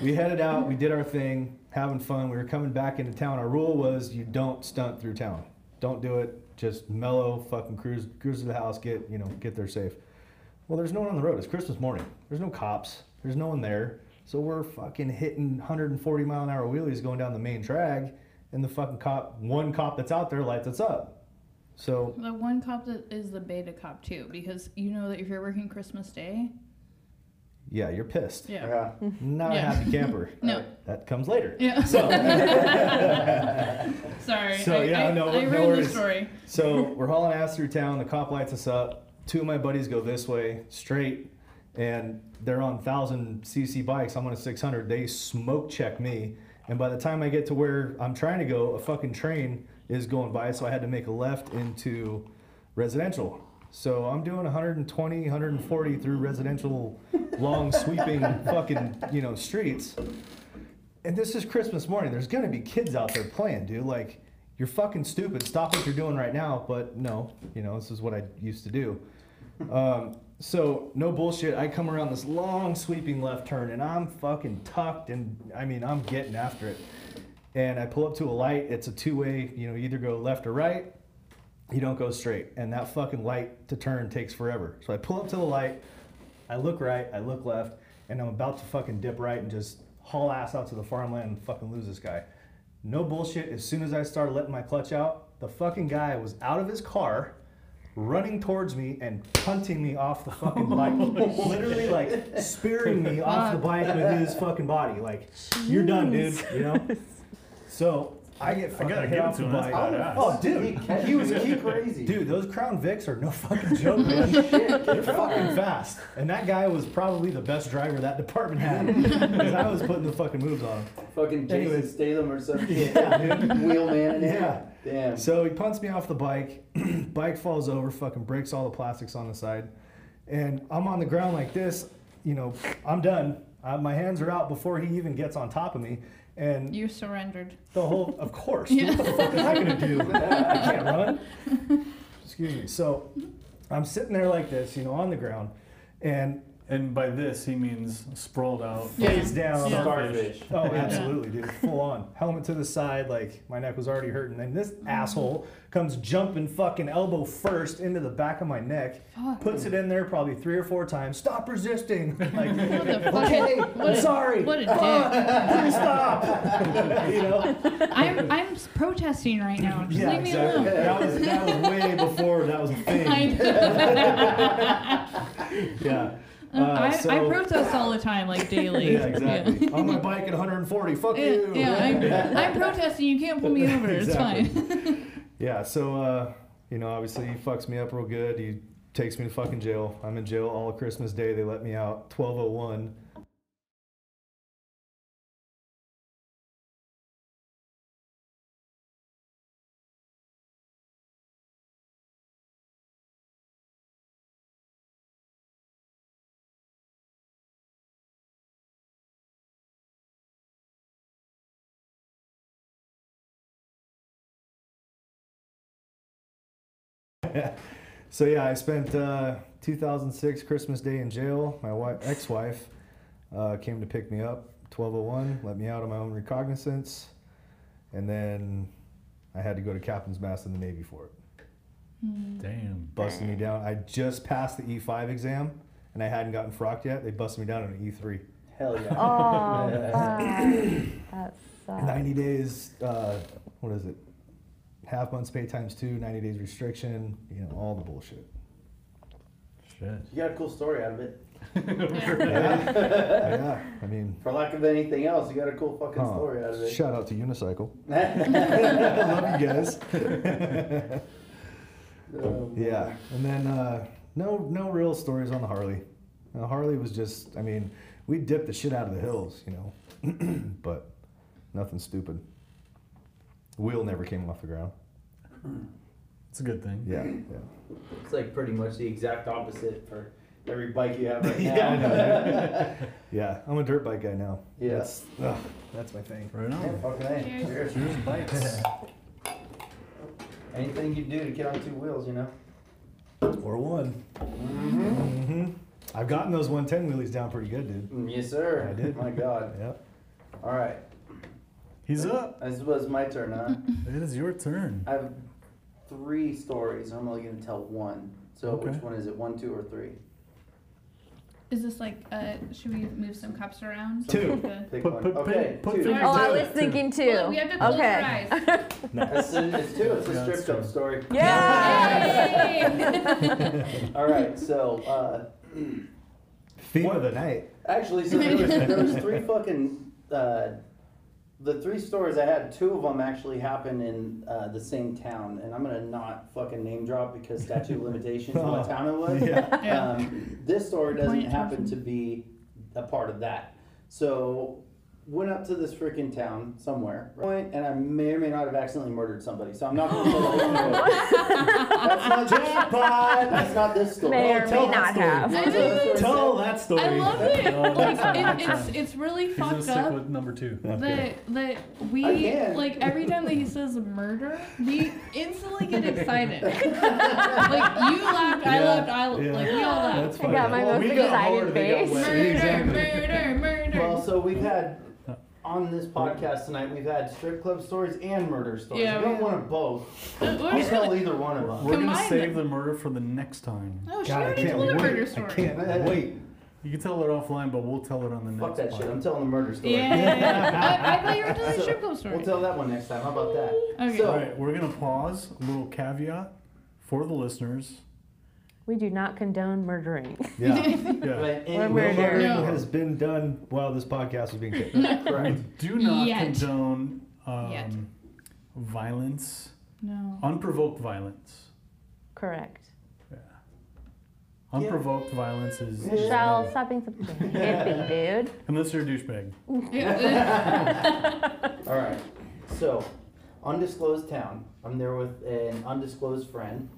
we headed out, we did our thing, having fun. We were coming back into town. Our rule was you don't stunt through town. Don't do it. Just mellow, fucking cruise, cruise to the house, get you know, get there safe. Well, there's no one on the road. It's Christmas morning. There's no cops. There's no one there. So we're fucking hitting 140 mile an hour wheelies going down the main drag, and the fucking cop, one cop that's out there lights us up. So The one cop that is the beta cop too, because you know that if you're working Christmas Day, yeah, you're pissed. yeah, Yeah. Not a happy camper. (laughs) No. That comes later. yeah. So. (laughs) (laughs) Sorry. So, I, yeah, I, no- I no ruined the worries. story. So we're hauling ass through town. The cop lights us up. Two of my buddies go this way straight, and they're on thousand cc bikes. I'm on a 600. They smoke check me, and by the time I get to where I'm trying to go, a fucking train is going by. So I had to make a left into residential. So I'm doing 120, 140 through residential, long sweeping (laughs) fucking you know streets. And this is Christmas morning. There's gonna be kids out there playing, dude. Like, you're fucking stupid. Stop what you're doing right now. But no, you know, this is what I used to do. Um, so, no bullshit. I come around this long sweeping left turn and I'm fucking tucked and I mean, I'm getting after it. And I pull up to a light. It's a two way, you know, either go left or right. You don't go straight. And that fucking light to turn takes forever. So I pull up to the light. I look right, I look left, and I'm about to fucking dip right and just haul ass out to the farmland and fucking lose this guy. No bullshit. As soon as I started letting my clutch out, the fucking guy was out of his car, running towards me and punting me off the fucking (laughs) bike. Literally like spearing me off the bike with his fucking body. Like, you're done, dude. You know. So I get fucking gotta hit give it off to the bike. badass. Oh, dude, He- he was he he, crazy. Dude, those Crown Vics are no fucking joke, (laughs) man. They're fucking fast. And that guy was probably the best driver that department had. (laughs) Because I was putting the fucking moves on him. Fucking Jason Anyways. Statham or some shit. Yeah, dude. Wheelman in it. Yeah. Damn. So he punts me off the bike. (clears throat) bike falls over, fucking breaks all the plastics on the side. And I'm on the ground like this. You know, I'm done. Uh, my hands are out before he even gets on top of me. And You surrendered. the whole, of (laughs) course. What the fuck am I gonna do? I can't run. (laughs) Excuse me. So I'm sitting there like this, you know, on the ground, and And by this, he means sprawled out. Yeah. face down. Yeah. Starfish. Oh, absolutely, dude. Full on. Helmet to the side, like my neck was already hurting. And this asshole comes jumping fucking elbow first into the back of my neck, Fuck. puts it in there probably three or four times. Stop resisting. (laughs) Like, What the fuck? okay, What I'm a- sorry. What a Fuck, dick. Please stop. (laughs) you know? I'm I'm protesting right now. Just Yeah, leave me exactly. alone. That was that was way before that was a (laughs) I thing. know. Yeah. I, Uh, I so- protest all the time, like daily. (laughs) Yeah, exactly. On my bike at 140. Fuck Yeah, you. yeah, I'm, (laughs) I'm protesting. You can't pull me over. It's fine. (laughs) Yeah, so uh, you know, obviously he fucks me up real good. He takes me to fucking jail. I'm in jail all Christmas Day. They let me out 1201. (laughs) So yeah, I spent uh, 2006 Christmas Day in jail. My wife, ex-wife uh, came to pick me up 1201, let me out on my own recognizance, and then I had to go to captain's mast in the Navy for it. Damn. Busted me down. I just passed the E5 exam, and I hadn't gotten frocked yet. They busted me down on an E E3. Hell yeah. Oh, (laughs) fuck. That sucks. 90 days. Uh, what is it? Half months pay times two. 90 days restriction. You know all the bullshit. Shit. You got a cool story out of it. Yeah, (laughs) yeah. I mean, For lack of anything else, you got a cool fucking huh. story out of it. shout out to Unicycle. I (laughs) (laughs) love you guys. Oh, yeah, and then uh, no, no real stories on the Harley. Now, Harley was just, I mean, we dipped the shit out of the hills, you know, (clears throat) but nothing stupid. The wheel never came off the ground. It's a good thing. Yeah, yeah. It's like pretty much the exact opposite for every bike you have right (laughs) now. Yeah, I know, (laughs) Yeah, I'm a dirt bike guy now. Yeah. That's, ugh, that's my thing. Right Yeah, on. fucking A. Cheers. Cheers. Cheers, bikes. (laughs) Anything you do to get on two wheels, you know? Or one. Mm-hmm. hmm I've gotten those 110 wheelies down pretty good, dude. Yes, sir. I did. My God. Yep. All right. He's up. This was my turn, huh? It is your turn. I have three stories. I'm only going to tell one. So Okay. which one is it? One, two, or three? Is this like, uh, should we move some cups around? Two. Good. Pick Put- one. put- okay, put two. Oh, I Two. was thinking two. Well, we have to close okay. our eyes. (laughs) It's, a, it's two. It's a Yeah, strip that's club true. story. (laughs) Yay! (laughs) All right. So uh, Theme What? of the night. Actually, so there was, there was three fucking. Uh, the three stories I had, two of them actually happened in uh, the same town, and I'm gonna not fucking name drop because statute of limitations of what (laughs) town it was. Yeah. Yeah. Um, this story doesn't happen to be a part of that. So went up to this freaking town somewhere, right? and I may or may not have accidentally murdered somebody. So I'm not gonna tell you. (laughs) That's not Jackpot! That's not this story. May or tell may that not story. have. Wanna tell the Tell that story. I love it. Like, it, it's it's really He's fucked stick up. with number two. that that we like every time that he says murder, we instantly get excited. (laughs) like you laughed, I Yeah, laughed, I yeah. like we all laughed. I got my Well, most excited hard, they got face. wet. Murder, Exactly. murder, murder. Well, so we've had on this podcast tonight, we've had strip club stories and murder stories. Yeah, we don't we- want both. Uh, we're I'll just tell gonna- either one of them. We're gonna Combine save them. the murder for the next time. Oh, she God, I already can't told a wait. murder I story. can't wait. You can tell it offline, but we'll tell it on the next time. Fuck next. that shit. I'm telling the murder story. Yeah. (laughs) I, I thought you were telling a So, strip club story. We'll tell that one next time. How about that? Okay. So- All right, we're gonna pause. A little caveat for the listeners. We do not condone murdering. Yeah. Yeah. (laughs) Right, We're murder. No. has been done while this podcast was being taped. (laughs) Correct. We do not Yet. condone um, Yet. violence, no. unprovoked violence. Correct. Yeah. Unprovoked violence is, Michelle, Shell, no. stop being such a hippie, (laughs) dude. unless you're a douchebag. All right. So, undisclosed town. I'm there with an undisclosed friend,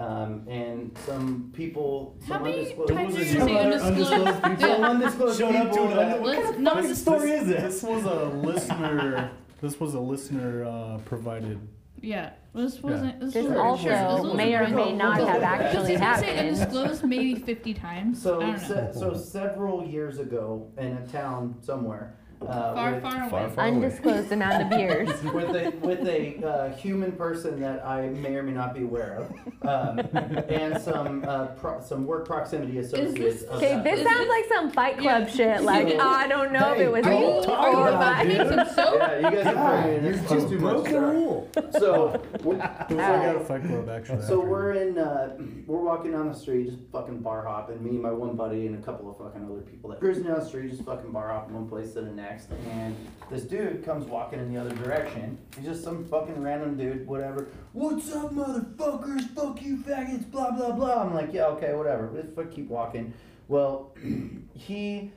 um, and some people. How Some many undisclosed. times are you Some say other undisclosed undisclosed? people Some undisclosed showed up to people an that- under- what Let's kind of not- fucking story is This this? was a (laughs) listener. this was a listener uh, provided. Yeah. This wasn't. This, This was also sure, this may or may not have (laughs) actually Just gonna say happened. undisclosed maybe 50 (laughs) times. So, I don't know. se- so several years ago, in a town somewhere, uh, far, with, far away. Far, far away. Undisclosed amount of years. (laughs) with a with a uh, human person that I may or may not be aware of, um, (laughs) and some uh, pro- some work proximity associates. this- of Okay, that this sounds like some Fight Club shit. Like, So- I don't know if it was Are you, me talk are you or about about it, to my. make some soap? Yeah, you guys are God, bringing you're just too much broken rule. So, (laughs) we- It was like at a fight club actually. so after. we're in, uh, we're walking down the street, just fucking bar hopping. Me, my one buddy, and a couple of fucking other people. That cruising down the street, just fucking bar hopping one place to the next. And this dude comes walking in the other direction. He's just some fucking random dude, whatever. What's up, motherfuckers? Fuck you, faggots. Blah blah blah. I'm like, yeah, okay, whatever. Let's fuck keep walking. Well, (clears throat) he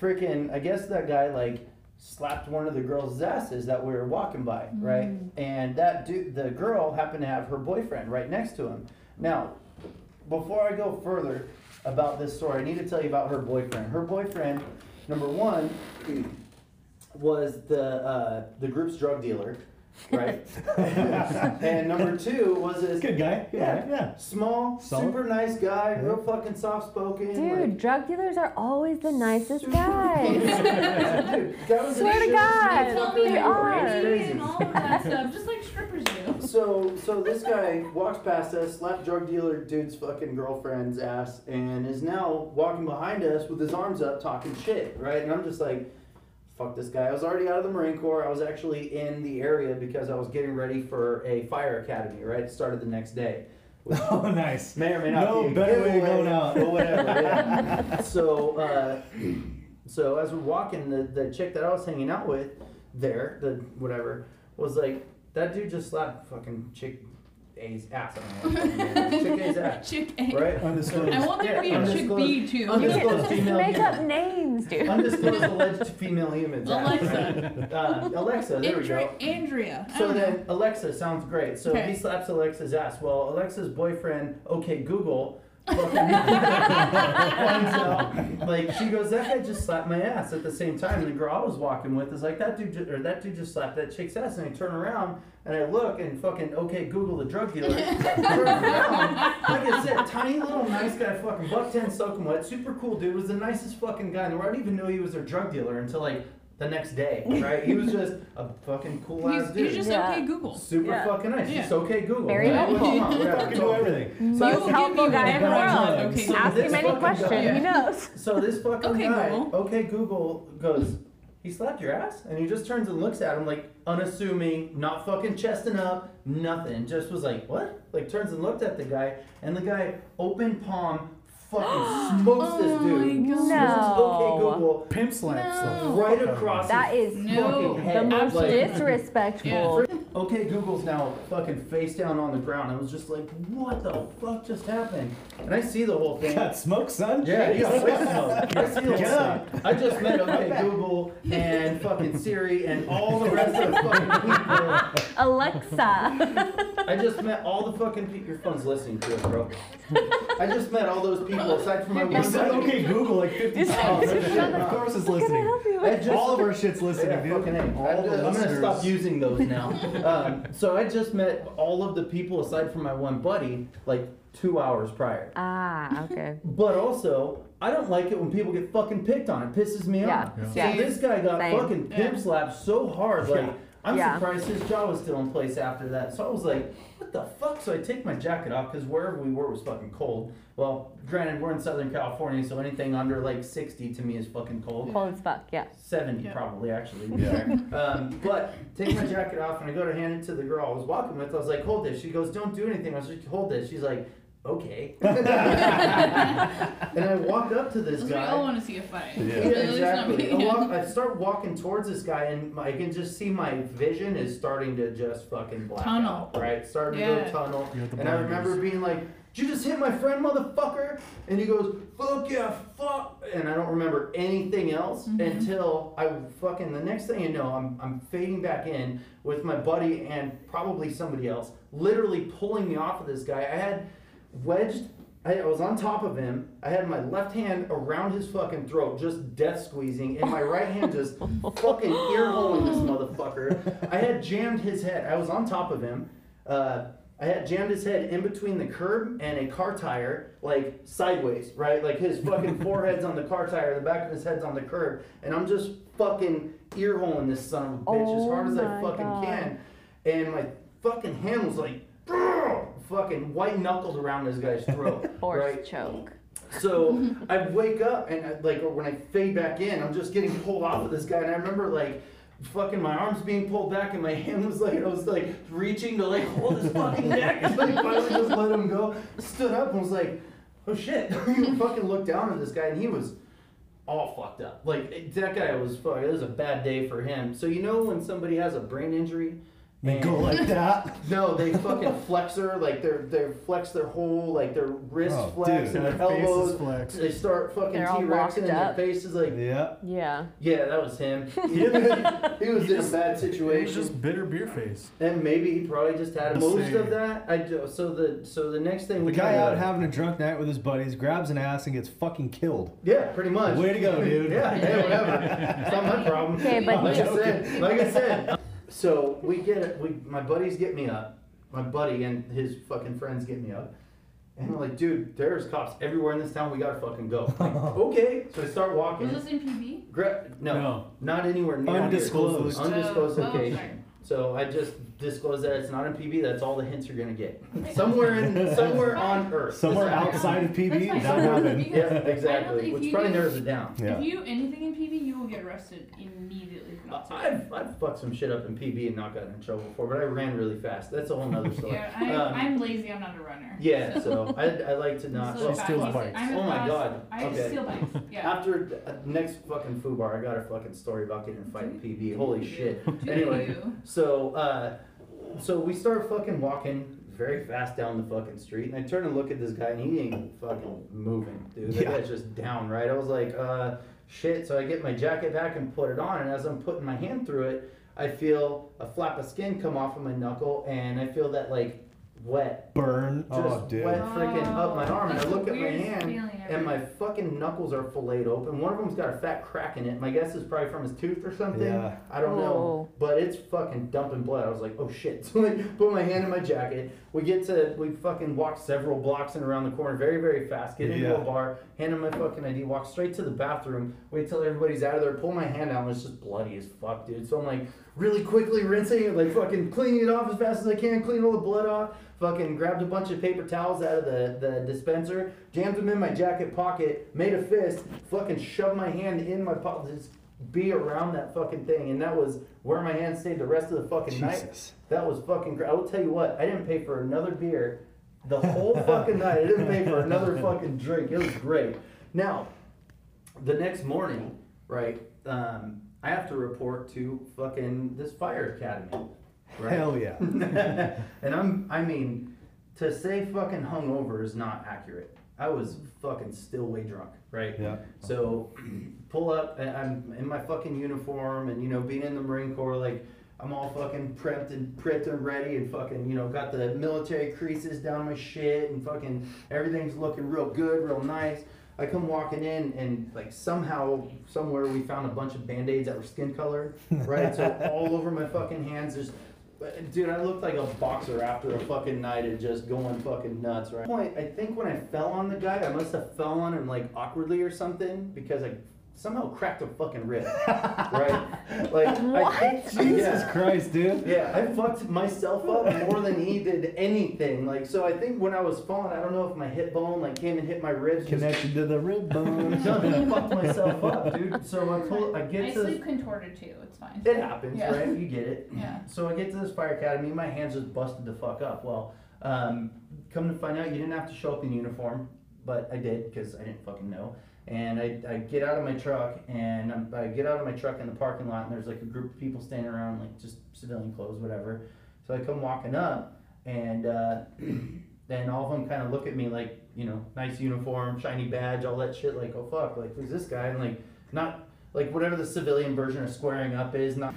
freaking, I guess that guy like slapped one of the girls' asses that we were walking by, mm. right? And that dude, the girl happened to have her boyfriend right next to him. Now, before I go further about this story, I need to tell you about her boyfriend. Her boyfriend, number one, (clears throat) was the uh, the group's drug dealer, right? (laughs) and number two was this Good guy. Yeah, yeah. small, Solid. super nice guy, real fucking soft spoken. Dude, drug dealers are always the nicest guys. (laughs) Dude, Swear to God. They tell They me you're are. pretty and all of that stuff, just like strippers do. (laughs) So, so this guy walks past us, slapped drug dealer dude's fucking girlfriend's ass, and is now walking behind us with his arms up, talking shit, right? And I'm just like, fuck this guy. I was already out of the Marine Corps. I was actually in the area because I was getting ready for a fire academy, right? It started the next day. (laughs) Oh, nice. May or may not No be a better way to go now. But whatever. Yeah. (laughs) so, uh, so as we're walking, the, the chick that I was hanging out with there, the whatever, was like, that dude just slapped fucking chick A's ass. I don't know. what fucking name it is. chick A's ass. Chick A. Right? Undisclosed. I want there to be a Yeah, chick B undisclosed- too. undisclosed Just female make human. up names, dude. Undisclosed alleged female human's ass. Alexa. (laughs) Uh, Alexa, there we go. Andrea. Andrea. So don't know. then Alexa sounds great. So Okay. he slaps Alexa's ass. Well, Alexa's boyfriend, okay Google, fucking (laughs) out. Like she goes, that guy just slapped my ass at the same time. And the girl I was walking with is like, that dude, ju- or that dude just slapped that chick's ass. And I turn around and I look and fucking okay Google the drug dealer. (laughs) Turns around, like I said, tiny little nice guy, fucking buck ten soaking wet, super cool dude. Was the nicest fucking guy in the world. I didn't even know he was their drug dealer until like. The next day, (laughs) right? He was just a fucking cool ass dude. he's just Yeah. okay Google. Super Yeah. fucking nice. Yeah. Just okay Google. Very Yeah, helpful. whatever, whatever, Fucking it's do (laughs) everything. So- Most He'll give helpful you guy in the world. drugs. Okay, Ask him any fucking question, guy- he knows. (laughs) So this fucking Okay, guy, Google. okay Google goes, he slapped your ass? And he just turns and looks at him like unassuming, not fucking chesting up, nothing. Just was like, what? Like turns and looked at the guy, and the guy open palm fucking (gasps) oh smokes this Oh dude. my God. Smokes No. okay Google Pimp slaps No. stuff. right across That his is No. fucking the most Like, disrespectful. (laughs) Okay, Google's now fucking face down on the ground. I was just like, what the fuck just happened? And I see the whole thing. Got smoke, son? Yeah, you got way smoke. I see the whole Get up. thing. I just met okay Google and fucking Siri and all the rest of the fucking people. Alexa. (laughs) I just met all the fucking people. Your phone's listening to it, bro. (laughs) I just met all those people aside from my You one said buddy. okay Google like 50 times. of course it's Can I listening. help you I just- All of our shit's Yeah, listening, dude. fucking A. All I- the I'm gonna stop using those (laughs) now. um, so I just met all of the people aside from my one buddy like two hours prior. Ah, okay. But also, I don't like it when people get fucking picked on. It pisses me Yeah. off. Yeah. So Same. this guy got Same. fucking pimp Yeah. slapped so hard, like Yeah. I'm Yeah. surprised his jaw was still in place after that. So I was like, what the fuck? So I take my jacket off because wherever we were was fucking cold. Well, granted, we're in Southern California, so anything under like 60 to me is fucking cold. Cold as fuck. Yeah. 70 Yeah. probably actually. Yeah. (laughs) um, but take my jacket off and I go to hand it to the girl I was walking with. I was like, hold this. She goes, don't do anything. I was like, hold this. She's like, okay. (laughs) (laughs) and I walk up to this guy. We guy. all want to see a fight. Yeah. Yeah, At least not exactly. I, walk, I start walking towards this guy, and I can just see my vision is starting to just fucking black Tunnel. out, right? Starting to go tunnel. You And I remember blinders. being like, "Did you just hit my friend, motherfucker?" And he goes, "Fuck yeah, fuck!" And I don't remember anything else Mhm. until I fucking. The next thing you know, I'm I'm fading back in with my buddy and probably somebody else, literally pulling me off of this guy. I had wedged. I, I was on top of him. I had my left hand around his fucking throat, just death squeezing, and my right hand just (laughs) fucking ear holing this motherfucker. I had jammed his head. I was on top of him. Uh, I had jammed his head in between the curb and a car tire, like sideways, right? Like his fucking forehead's on the car tire, the back of his head's on the curb, and I'm just fucking ear holing this son of a bitch as Oh hard as I fucking God. can. And my fucking hand was like, fucking white knuckles around this guy's (laughs) throat, Horse right? choke. So (laughs) I wake up and I, like when I fade back in, I'm just getting pulled off of this guy, and I remember like fucking my arms being pulled back and my (laughs) hand was like I was like reaching to like hold his fucking neck, and like finally just let him go. Stood up and was like, oh shit! you fucking looked down at this guy, and he was all fucked up. Like that guy was fuck. It was a bad day for him. So you know when somebody has a brain injury. They go like that. (laughs) no, they fucking flex her, like they're they flex their whole like their wrist Oh, flex dude. and their Their elbows. flex. They start fucking T Rexing and their up. face is like Yeah. Yeah. Yeah, that was him. (laughs) he was in a bad situation. It was just bitter beer face. And maybe he probably just had most saying. of that. I do, so the so the next thing The we guy kinda- out having a drunk night with his buddies grabs an ass and gets fucking killed. Yeah, pretty much. Way to go, dude. (laughs) yeah, hey, whatever. It's not my problem. Okay, but like I said, like I said. So we get it. We my buddies get me up. My buddy and his fucking friends get me up. And I'm like, dude, there's cops everywhere in this town. We gotta fucking go. Like, (laughs) okay. So I start walking. Was this in PB? Gra- no, No. not anywhere near Undisclosed. here. Undisclosed Oh, oh, location. sorry. So I just disclose that it's not in PB. That's all the hints you're gonna get. Somewhere in somewhere on Earth. Somewhere outside of PB, That's that happened. Yeah, I know that exactly. if Which you probably do- narrows it down. Yeah. If you anything in PB, you will get arrested immediately for not saying. I've, I've fucked some shit up in PB and not gotten in trouble before, but I ran really fast. That's a whole nother (laughs) story. Yeah, I, Um, I'm lazy. I'm not a runner. yeah, (laughs) so I, I like to not. So She fast. steals I'm a bikes. fast- Oh my God. I Okay. steal bikes. (laughs) Yeah. After uh, next fucking foo bar, I got a fucking story about getting in a fight in PB. Holy shit. Do Anyway, you? So, uh, so we start fucking walking very fast down the fucking street, and I turn and look at this guy, and he ain't fucking moving, dude. That Yeah. guy's just down, right? I was like, uh, shit. So I get my jacket back and put it on, and as I'm putting my hand through it, I feel a flap of skin come off of my knuckle, and I feel that like wet, Burn. Oh, just Oh, dude. wet freaking up my arm, and I look at my hand. feeling ever. And my fucking knuckles are filleted open. One of them's got a fat crack in it. My guess is probably from his tooth or something. Yeah. I don't know. But it's fucking dumping blood. I was like, oh shit. (laughs) So I put my hand in my jacket. We get to, we fucking walk several blocks and around the corner very, very fast. Get into Yeah. a bar, hand him my fucking ID, walk straight to the bathroom, wait till everybody's out of there, pull my hand out, and it's just bloody as fuck, dude. So I'm like, really quickly rinsing it, like fucking cleaning it off as fast as I can, clean all the blood off. Fucking grabbed a bunch of paper towels out of the, the dispenser, jammed them in my jacket pocket, made a fist, fucking shoved my hand in my pocket, just be around that fucking thing. And that was where my hand stayed the rest of the fucking night. That was fucking great. I will tell you what, I didn't pay for another beer the whole fucking night. I didn't pay for another (laughs) fucking drink. It was great. Now, the next morning, right, um, I have to report to fucking this fire academy. Right? Hell yeah. (laughs) and I'm, I mean, to say fucking hungover is not accurate. I was fucking still way drunk, right? Yeah. So, (clears throat) pull up, and I'm in my fucking uniform, and you know, being in the Marine Corps, like, I'm all fucking prepped and prepped and ready, and fucking, you know, got the military creases down my shit, and fucking everything's looking real good, real nice. I come walking in, and like somehow, somewhere, we found a bunch of band aids that were skin colored, right? so (laughs) all over my fucking hands, Dude, I looked like a boxer after a fucking night of just going fucking nuts, right? Point, I think when I fell on the guy, I must have fell on him like awkwardly or something because I somehow cracked a fucking rib, (laughs) right? Like, I, What? Jesus yeah. Christ, dude. Yeah, I fucked myself up more than he did anything. Like, so I think when I was falling, I don't know if my hip bone like came and hit my ribs. just- Connected to the rib bone. (laughs) No, I fucked myself up, dude. So I told, I I get to sleep contorted too. It's fine. it happens, Yeah. right? You get it. (laughs) Yeah. So I get to this fire academy, my hands just busted the fuck up. Well, um, come to find out, you didn't have to show up in uniform, but I did because I didn't fucking know. And I, I get out of my truck and I'm, I get out of my truck in the parking lot and there's like a group of people standing around like just civilian clothes, whatever. So I come walking up and uh, (clears throat) then all of them kind of look at me like, you know, nice uniform, shiny badge, all that shit. Like, oh fuck, like who's this guy? And like, not like whatever the civilian version of squaring up is, not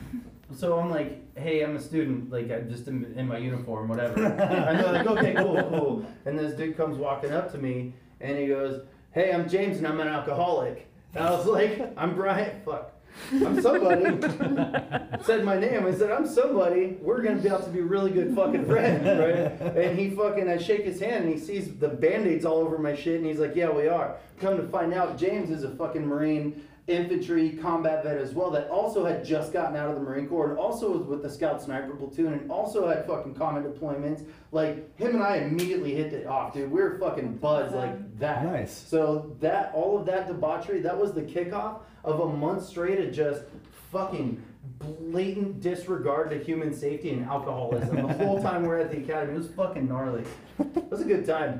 so I'm like, hey, I'm a student, like I'm just in, in my uniform, whatever. (laughs) and they're like, okay, cool, cool. And this dude comes walking up to me and he goes, hey, I'm James and I'm an alcoholic. And I was like, I'm Brian. Fuck. I'm somebody. (laughs) said my name. I said, I'm somebody. We're gonna be able to be really good fucking friends, right? And he fucking, I shake his hand and he sees the band-aids all over my shit and he's like, yeah, we are. Come to find out, James is a fucking Marine infantry combat vet as well that also had just gotten out of the Marine Corps and also was with the Scout Sniper Platoon and also had fucking combat deployments. Like him and I immediately hit it off, dude. We were fucking buds like uh-huh. that. Nice. So that all of that debauchery, that was the kickoff of a month straight of just fucking blatant disregard to human safety and alcoholism. the whole time we we're at the academy, it was fucking gnarly. It was a good time.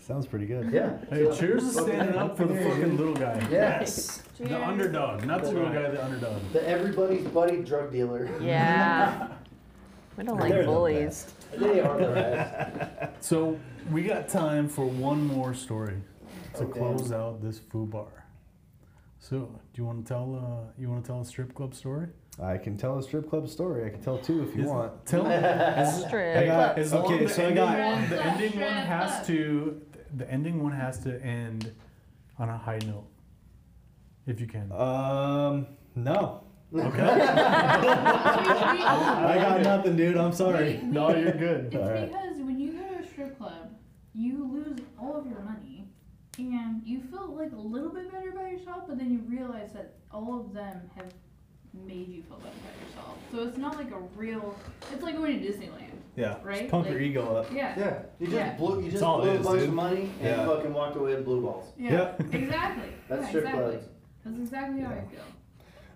Sounds pretty good. Yeah. Hey, cheers to standing up for the fucking little guy. Yes. The underdog, not the little guy, the underdog. The everybody's buddy drug dealer. Yeah. (laughs) We don't like They're the bullies. They are the best. (laughs) So we got time for one more story to Okay. close out this foo bar. So, do you want to tell? Uh, you want to tell a strip club story? I can tell a strip club story. I can tell two if you Is- want. Tell. as, Strip. I got- as long okay, the so I ending got- one, the ending one has to. The ending one has to end on a high note, if you can. Um, no. Okay. (laughs) I got (laughs) nothing, dude. I'm sorry. no, you're good. It's All right. because when you go to a strip club, you lose all of your money, and you feel like a little bit better about yourself, but then you realize that all of them have made you feel better about yourself. So it's not like a real. It's like going to Disneyland. Yeah. Right? Just pump your ego up. Yeah. Yeah. You just Yeah. blew you just all it blew a bunch dude. of money and Yeah. fucking walked away with blue balls. Yeah. Yep. Exactly. (laughs) That's yeah, strip exactly. clubs. That's exactly how I feel.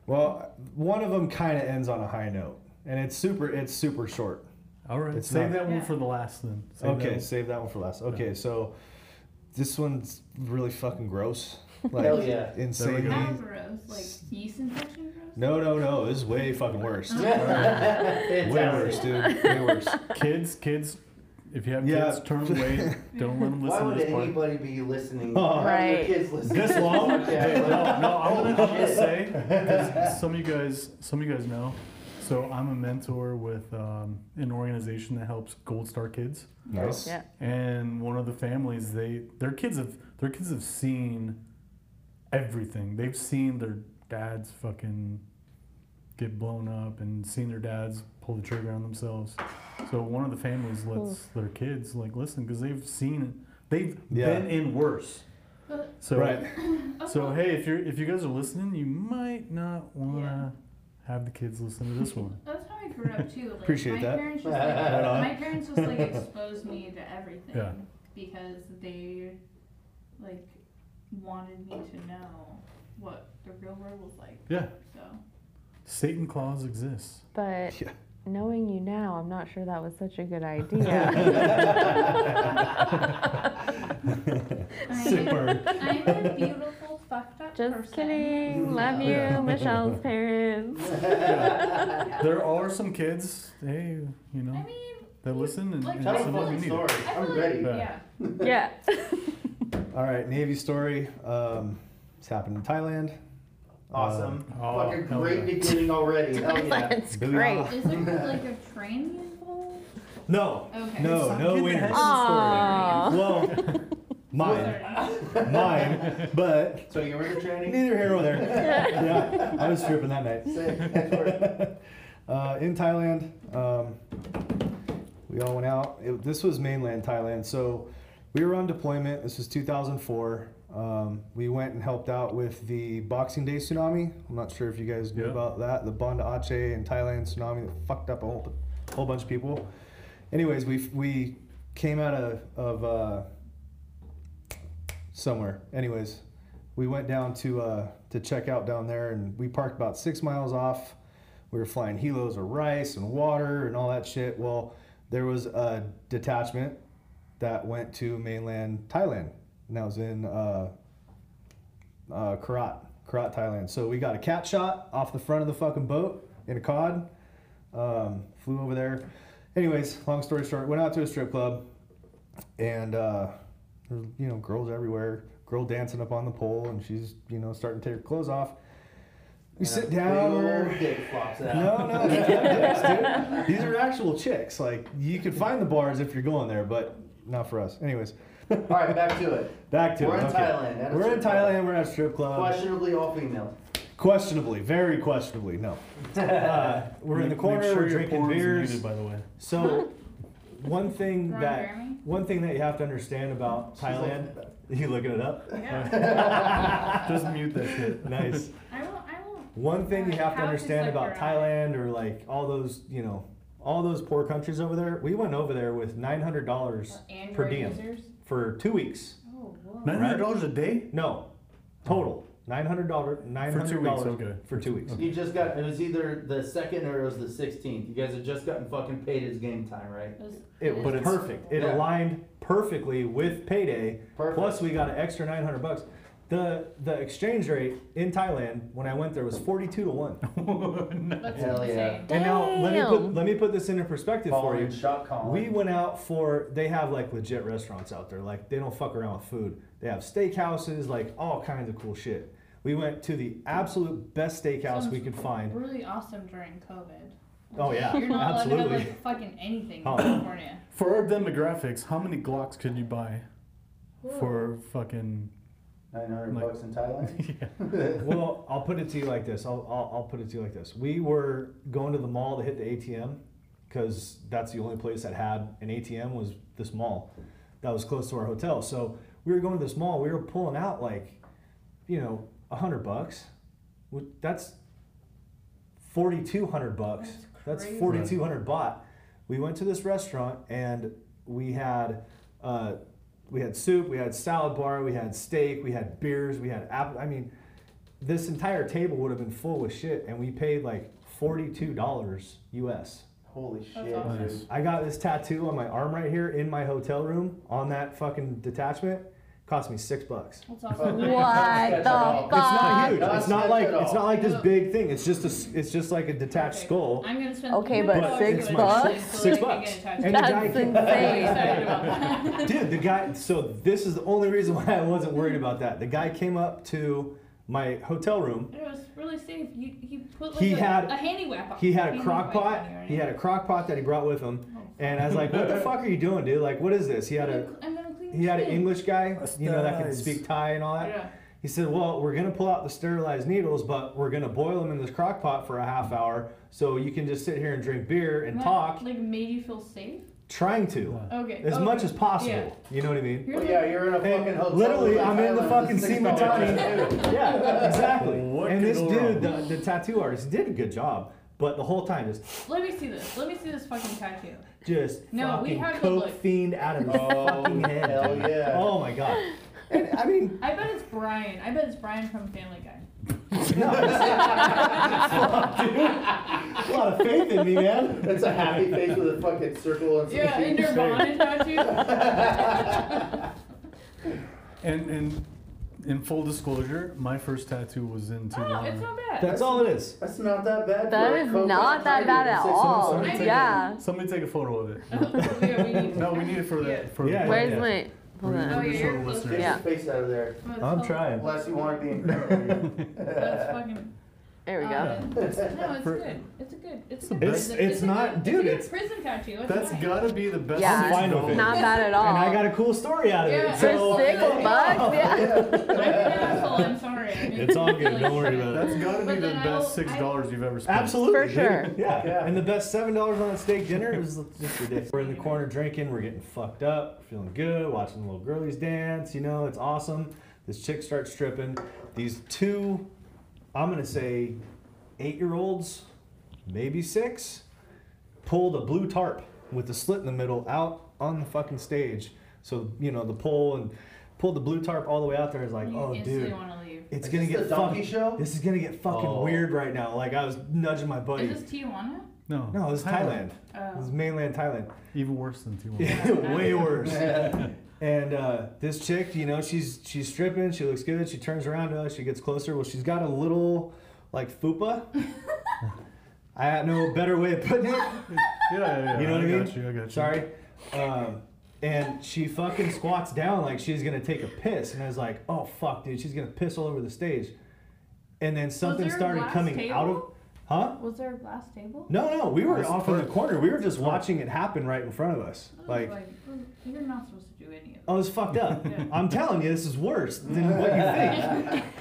Well, one of them kind of ends on a high note, and it's super. It's super short. All right. It's Save not- that one Yeah. for the last then. Save that okay, one. save that one for last. Okay, so this one's really fucking gross. (laughs) Like, Hell yeah. Insanely. How gross? Like yeast infection gross? No, no, no. This is way fucking worse. Oh. way worse, dude. Way worse. Kids, kids. If you have Yeah. kids, turn away. (laughs) Don't let them Why listen to would this part. anybody be listening? Oh. Have your Right. kids listen. This long? (laughs) Yeah, Hey, no, no, I'm gonna, I'm gonna Shit. say some of you guys, some of you guys know. So I'm a mentor with um, an organization that helps Gold Star kids, Nice. Yeah. and one of the families, they their kids have their kids have seen everything. They've seen their dads fucking get blown up and seen their dads pull the trigger on themselves. So one of the families hmm. lets their kids like listen because they've seen it. They've Yeah. been in worse. So Right. so hey, if you're if you guys are listening, you might not want to Yeah. have the kids listen to this one. (laughs) That's how I grew up too. Like, Appreciate my that. Parents just, (laughs) like, my parents just like exposed me to everything Yeah. because they like wanted me to know what the real world was like. Yeah, So Satan claws exists. But Yeah. knowing you now, I'm not sure that was such a good idea. (laughs) Super. I'm a beautiful fucked up Just person. kidding. Love you, Yeah. Michelle's (laughs) parents. There are some kids, hey, you know, I mean, that listen and, like, and Tell a some of fucking you need story. it. I feel I'm like, ready. Yeah. Yeah. Yeah. (laughs) All right, Navy story. Um, it's happened in Thailand. Awesome. Oh, Fucking hell great yeah. beginning already. Hell (laughs) yeah. That's great. Is there like (laughs) a training involved? No, Okay. no, Stop no getting winners. ahead of Aw. Well, (laughs) mine, mine, but So you were in the training? neither here nor there. Yeah, I was tripping that night. Sick. Next word. uh, in Thailand, um, we all went out. It, this was mainland Thailand, so we were on deployment. This was 2004. Um, we went and helped out with the Boxing Day tsunami. I'm not sure if you guys knew Yeah. about that. The Banda Aceh and Thailand tsunami that fucked up a whole, whole bunch of people. Anyways, we we came out of of uh, somewhere. Anyways, we went down to uh, to check out down there, and we parked about six miles off. We were flying helos of rice and water and all that shit. Well, there was a detachment that went to mainland Thailand, and that was in uh, uh, Korat, Korat, Thailand. So we got a cat shot off the front of the fucking boat in a cod. Um, flew over there. Anyways, long story short, went out to a strip club, and uh, there were, you know girls everywhere. Girl dancing up on the pole, and she's you know starting to take her clothes off. We And sit down. Big dick flops out. no, no, these are dicks, dude. (laughs) These are actual chicks. Like you could find the bars if you're going there, but not for us. Anyways, All right, back to it. back to it. We're it. in okay. Thailand, at a We're in strip club. Thailand. We're at a strip club. Questionably all female. Questionably, very questionably. No. (laughs) Uh, we're in the corner. Sure we're drinking beers. muted, by the way. So, one thing Ron that Jeremy? one thing that you have to understand about Thailand. You looking it up? Yeah. (laughs) Just mute that shit. Nice. I won't. I won't. One thing you have to How understand is about that Thailand or like all those, you know, all those poor countries over there. We went over there with nine hundred dollars Android per diem users. For two weeks. Oh, whoa. Nine hundred dollars a day. No, total nine hundred dollars. Nine hundred dollars okay. for two weeks. You just got, it was either the second or it was the 16th. You guys had just gotten fucking paid as game time, right? It was- It was But perfect. It Yeah. aligned perfectly with payday. Perfect. Plus, we got an extra nine hundred bucks. The the exchange rate in Thailand when I went there was forty two to one. (laughs) That's Hell yeah. insane. And now let me put Damn. let me put this into perspective for Following you. shot calling. We went out for they have like legit restaurants out there. Like they don't fuck around with food. They have steakhouses, like all kinds of cool shit. We went to the absolute best steakhouse we could find. Really awesome during COVID. Oh yeah, You're not allowed to absolutely. have like fucking anything Oh. in California. For our demographics, how many Glocks could you buy Whoa. for fucking? 900 Like- bucks in Thailand. (laughs) Yeah. well, I'll put it to you like this. I'll, I'll, I'll put it to you like this. We were going to the mall to hit the ATM because that's the only place that had an ATM was this mall that was close to our hotel. So we were going to this mall. We were pulling out like, you know, a hundred bucks. Wh- That's forty two hundred bucks. That's That's crazy. forty two hundred baht. We went to this restaurant and we had uh, we had soup, we had salad bar, we had steak, we had beers, we had apple. I mean, this entire table would have been full with shit, and we paid like forty two dollars US. Holy shit, awesome. dude. I got this tattoo on my arm right here in my hotel room on that fucking detachment. Cost me six bucks. That's awesome. What (laughs) the fuck? It's not huge. Not It's not like at it's not like this big thing. It's just a s- it's just like a detached Okay. skull. I'm gonna spend. Okay, $100 but six get bucks? tattoo so Six that I can bucks. get a tattoo. And the That's guy- I'm insane. (laughs) excited about that. (laughs) Dude, the guy. So this is the only reason why I wasn't worried about that. The guy came up to my hotel room. It was really safe. You, he put like He a, had- a handy wrap. He had a crock pot. on you, right? He had a crock pot that he brought with him. Oh, And I was like, "What the fuck are you doing, dude? Like, what is this?" He had a I'm gonna clean he had an. English guy, you know, that could nice. speak Thai and all that. Yeah. He said, "Well, we're gonna pull out the sterilized needles, but we're gonna boil them in this crock pot for a half hour, so you can just sit here and drink beer and That, talk, Like made you feel safe. trying to, Okay. as okay. much as possible. Yeah. You know what I mean?" You're like, yeah, you're in a And fucking hotel. literally, I'm in the fucking it's $6 Sima Thani. yeah, exactly. (laughs) What and this dude, the, the tattoo artist, did a good job, but the whole time just, Let me see this. Let me see this fucking tattoo. Just No, fucking had to coke look. fiend out of his Oh, fucking head. hell dude. yeah. Oh my god. And, I mean, I bet it's Brian. I bet it's Brian from Family Guy. no, (laughs) it's- a lot of faith in me, man. That's a happy face with a fucking circle and some Yeah, feet. and Nirvana tattoo. (laughs) And and in full disclosure, my first tattoo was in Oh, it's not bad. That's all it is. That's not that bad. That for is Coke not that bad in at all. months. Somebody take, Yeah. a, somebody take a photo of it. (laughs) Oh, yeah, we need. No, we need it for the Yeah. for Yeah, the Where's yeah. my? Hold on. Oh, yeah, just you're for the closer. listeners. Get your face out of there. That's I'm trying. Unless you want to be in (laughs) That's fucking. There we go. uh, it's- no, it's For- good. It's a good. It's a the good. best. prison- It's- it's a not- good, dude, It's a good it's- prison tattoo. It's That's fine. gotta be the best. Yeah. I'm fine with it. Not bad at all. And I got a cool story out of Yeah. it. For So, six (laughs) bucks, yeah. (laughs) I'm an asshole. I'm sorry. I mean, It's all good. Don't worry about it. That's got to be But the then I best six I- dollars you've ever spent. Absolutely. For sure. (laughs) Yeah. Yeah. And the best seven dollars on a steak dinner is just ridiculous. We're in the corner drinking, we're getting fucked up, feeling good, watching the little girlies dance, you know, it's awesome. This chick starts stripping. These two, I'm gonna say eight year olds, maybe six, pulled a blue tarp with the slit in the middle out on the fucking stage. So, you know, the pole and pulled the blue tarp all the way out there. Is like, You oh dude. leave. It's Is gonna get fucking, show? This is gonna get fucking Oh. weird right now. Like I was nudging my buddy. Is this Tijuana? No, No, it was Thailand. It was Oh. mainland Thailand. Even worse than Tijuana. Yeah, (laughs) way worse. (laughs) And uh, this chick, you know, she's she's stripping. She looks good. She turns around to us. She gets closer. Well, she's got a little like fupa. (laughs) I had no better way of putting it. Yeah, yeah, yeah. You know what I mean? got you. I got you. Sorry. Um, and she fucking squats down like she's gonna take a piss, and I was like, "Oh fuck, dude, she's gonna piss all over the stage." And then something started glass coming out of, table? Huh? Was there a glass table? No, no, we were off in the corner. We were just watching it happen right in front of us. I was Like, "Oh, you're not supposed to do any of oh, it's fucked up. (laughs) Yeah. I'm telling you, this is worse than what you think. (laughs)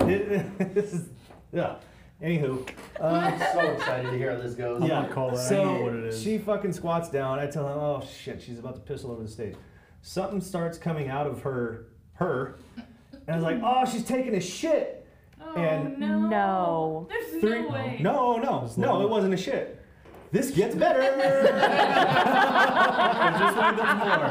It- (laughs) this is, yeah. Anywho, I'm uh, so excited to hear how this goes. I'm yeah. gonna call it. I So know what it is. she fucking squats down. I tell her, oh shit, she's about to piss all over the stage. Something starts coming out of her, her, and I was like, oh, she's taking a shit. Oh And- no. No. There's Three, no way. no, no, no, it it- wasn't a shit. This gets better. (laughs) just wait, there's more.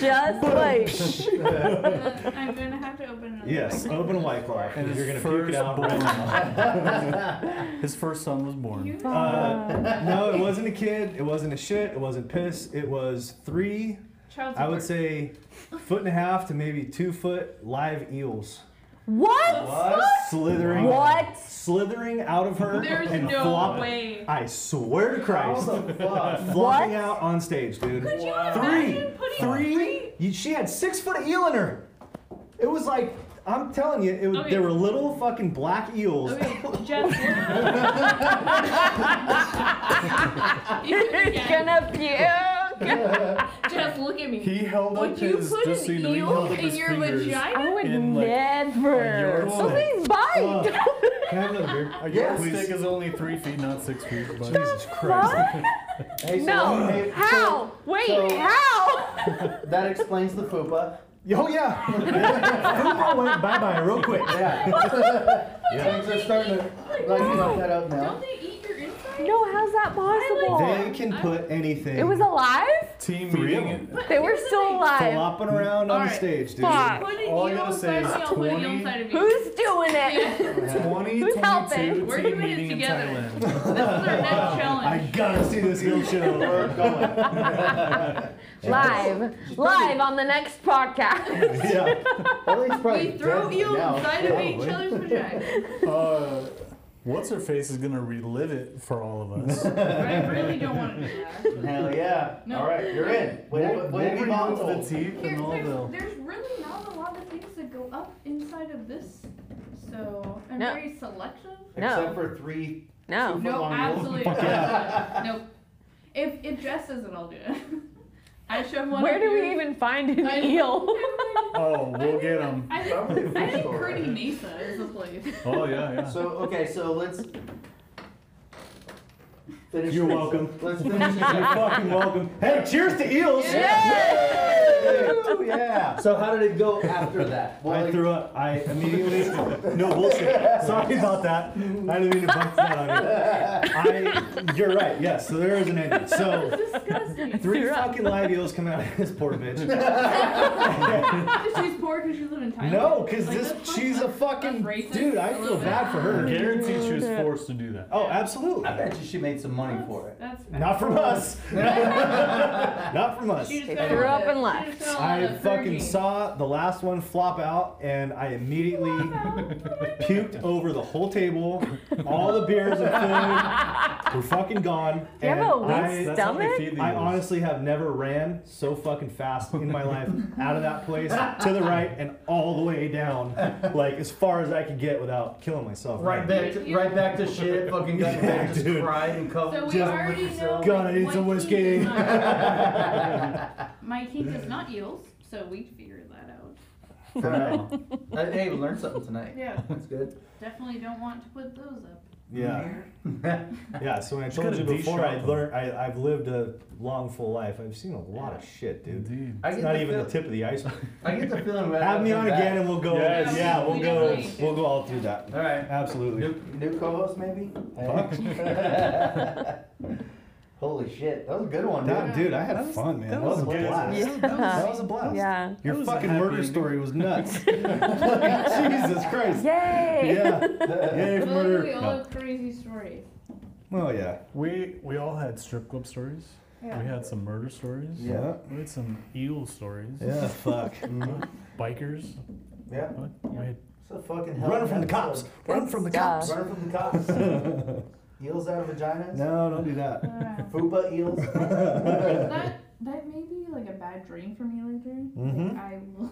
Just wait. (laughs) I'm gonna have to open another. yes, one. open a white claw. And his you're gonna puke it out right (laughs) now. His first son was born. Uh, no, it wasn't a kid. It wasn't a shit. It wasn't piss. It was three, Child I would support. say, foot and a half to maybe two foot live eels What? What? slithering, What? slithering out of her There's and no flop- way. I swear to How Christ, the fuck? flopping What? out on stage, dude. Could you Wow. Three, imagine putting three. You, she had six foot of eel in her. It was like I'm telling you, it was, Okay. there were little fucking black eels. Okay, (laughs) Jess. He's (laughs) (laughs) gonna puke. Just look at me. He held Would up you his, put just so an you know, he eel held up in your vagina? I would In, like, never. yardstick. Those things bite. Uh, (laughs) can I have another beer? A Yes. yardstick is only three feet, not six feet. But Jesus Christ. (laughs) Hey, so No. hey, How? Wait, so- how? (laughs) That explains the fupa. Oh yeah. Football went bye bye real quick. Yeah. Yeah. Things are starting to like fuck that up now. Don't they eat your insides? No, how's that possible? They can put anything. It was alive? team Three of meeting. But They were still alive. flopping around on the Alright. stage, dude. Fuck. Put an All I eel gotta say inside is I'll put an eel 20 inside of you. Who's doing it? (laughs) 20, Who's helping? We're team doing it meeting in together. Thailand. This is our next (laughs) I challenge. gotta see this eel show. We're going. (laughs) Live. Live on the next podcast. yeah. Ellie's probably We throw dead eel now. inside of Probably. each other's vagina. Uh, what's her face is gonna relive it for all of us. (laughs) I really don't want to do that. Hell yeah. No. All right, you're in. Way, We'll, to- we'll way to be remove volatile. the teeth Here, and all there's, the. there's really not a lot of things that go up inside of this, so I'm No. very selective. No. Except for three. No. No, long absolutely Fuck not. (laughs) Nope. If if Jess says it, I'll do it. (laughs) I shove one. Where up do we even find an I- eel? (laughs) Oh, we'll get them. I Probably a think, I fish think store, Pretty? Mesa is the place. Oh yeah, yeah. So okay, so let's finish. You're this. welcome. Let's finish. You're fucking welcome. Hey, cheers to eels. Yay! yeah. So how did it go after that? Well, I like- threw up. I immediately. No bullshit. Sorry about that. I didn't mean to bump that on you. I. You're right. Yes. So there is an ending. So Disgusting. three Threw up. fucking live eels come out of this poor bitch. (laughs) she's poor because she lives in Thailand. No, because Like, this that's she's a up. fucking That's racist. dude. I feel bad for her. Guaranteed she was forced to do that. Oh, absolutely. I bet you she made some money for it. That's Not from us. (laughs) Not from us. She just They got threw up and left. just got all I fucking saw the last one flop out, and I immediately (laughs) puked over the whole table. All the beers and food were fucking gone. Do you have and a weak I, That's how they Stomach? feed I honestly have never ran so fucking fast in my life out of that place to the right and all the way down, like as far as I could get without killing myself. Right back to right back to shit. Fucking got (laughs) Yeah, just dude. cried and come. So we Just already know. God, I need what some kink whiskey. is not- (laughs) My kink is not eels, so we figured that out. For now. (laughs) Uh, hey, we learned something tonight. Yeah, That's good. definitely don't want to put those up. Yeah. Yeah, so when I told you before, I learned I, I've lived a long, full life. I've seen a lot of shit, dude. Indeed. I It's get not the even the tip of the iceberg. I get the feeling. right Have me off on the bat- again and we'll go, Yes. yeah, we'll We go, definitely- we'll go all through that. All right. Absolutely. New, new co-host maybe. (laughs) (laughs) Holy shit, that was a good one, dude. That, dude, I had That was- fun, man. that That was a was good. blast. Yeah. That was a blast. Yeah. Your That was a fucking murder ending. story was nuts. (laughs) (laughs) Jesus Christ. Yay! Yeah. Yay for murder. we all No. have crazy stories. Well, yeah. We we all had strip club stories. Yeah. We had some murder stories. Yeah. We had some eel stories. Yeah, (laughs) fuck. Mm-hmm. Bikers. Yeah. What? We had So fucking hell. Run from the cops. Run from the cops. Run from the cops. Eels out of vaginas. No, don't do that. Uh, Fupa eels. (laughs) that that may be like a bad dream for me later. Mhm. Like I (laughs) will.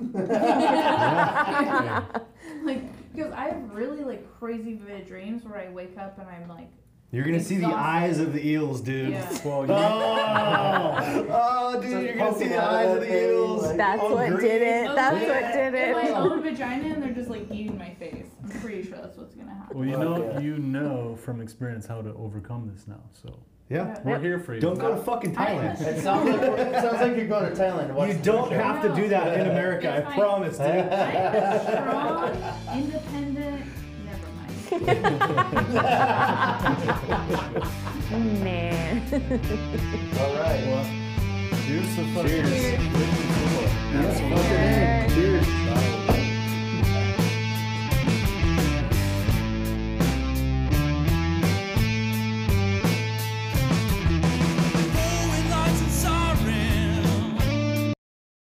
(laughs) like because I have really like crazy vivid dreams where I wake up and I'm like, You're gonna see the Exhausted. eyes of the eels, dude. yeah. well, Oh, oh, dude, Just you're gonna see the eyes of the eels. like- That's Oh, what great. did it. That's Okay. what did In my it. own vagina and they're just like eating my well, you know, you know from experience how to overcome this now. So Yeah. we're here for you. Don't go to fucking Thailand. It sounds like it sounds like you're going to Thailand. to watch You don't show. have to do that in America. It's I fine. promise, dude. Strong, (laughs) independent. Never mind. Man. (laughs) (laughs) All right. Well, cheers to fucking Cheers. Richmond Cola. Yeah.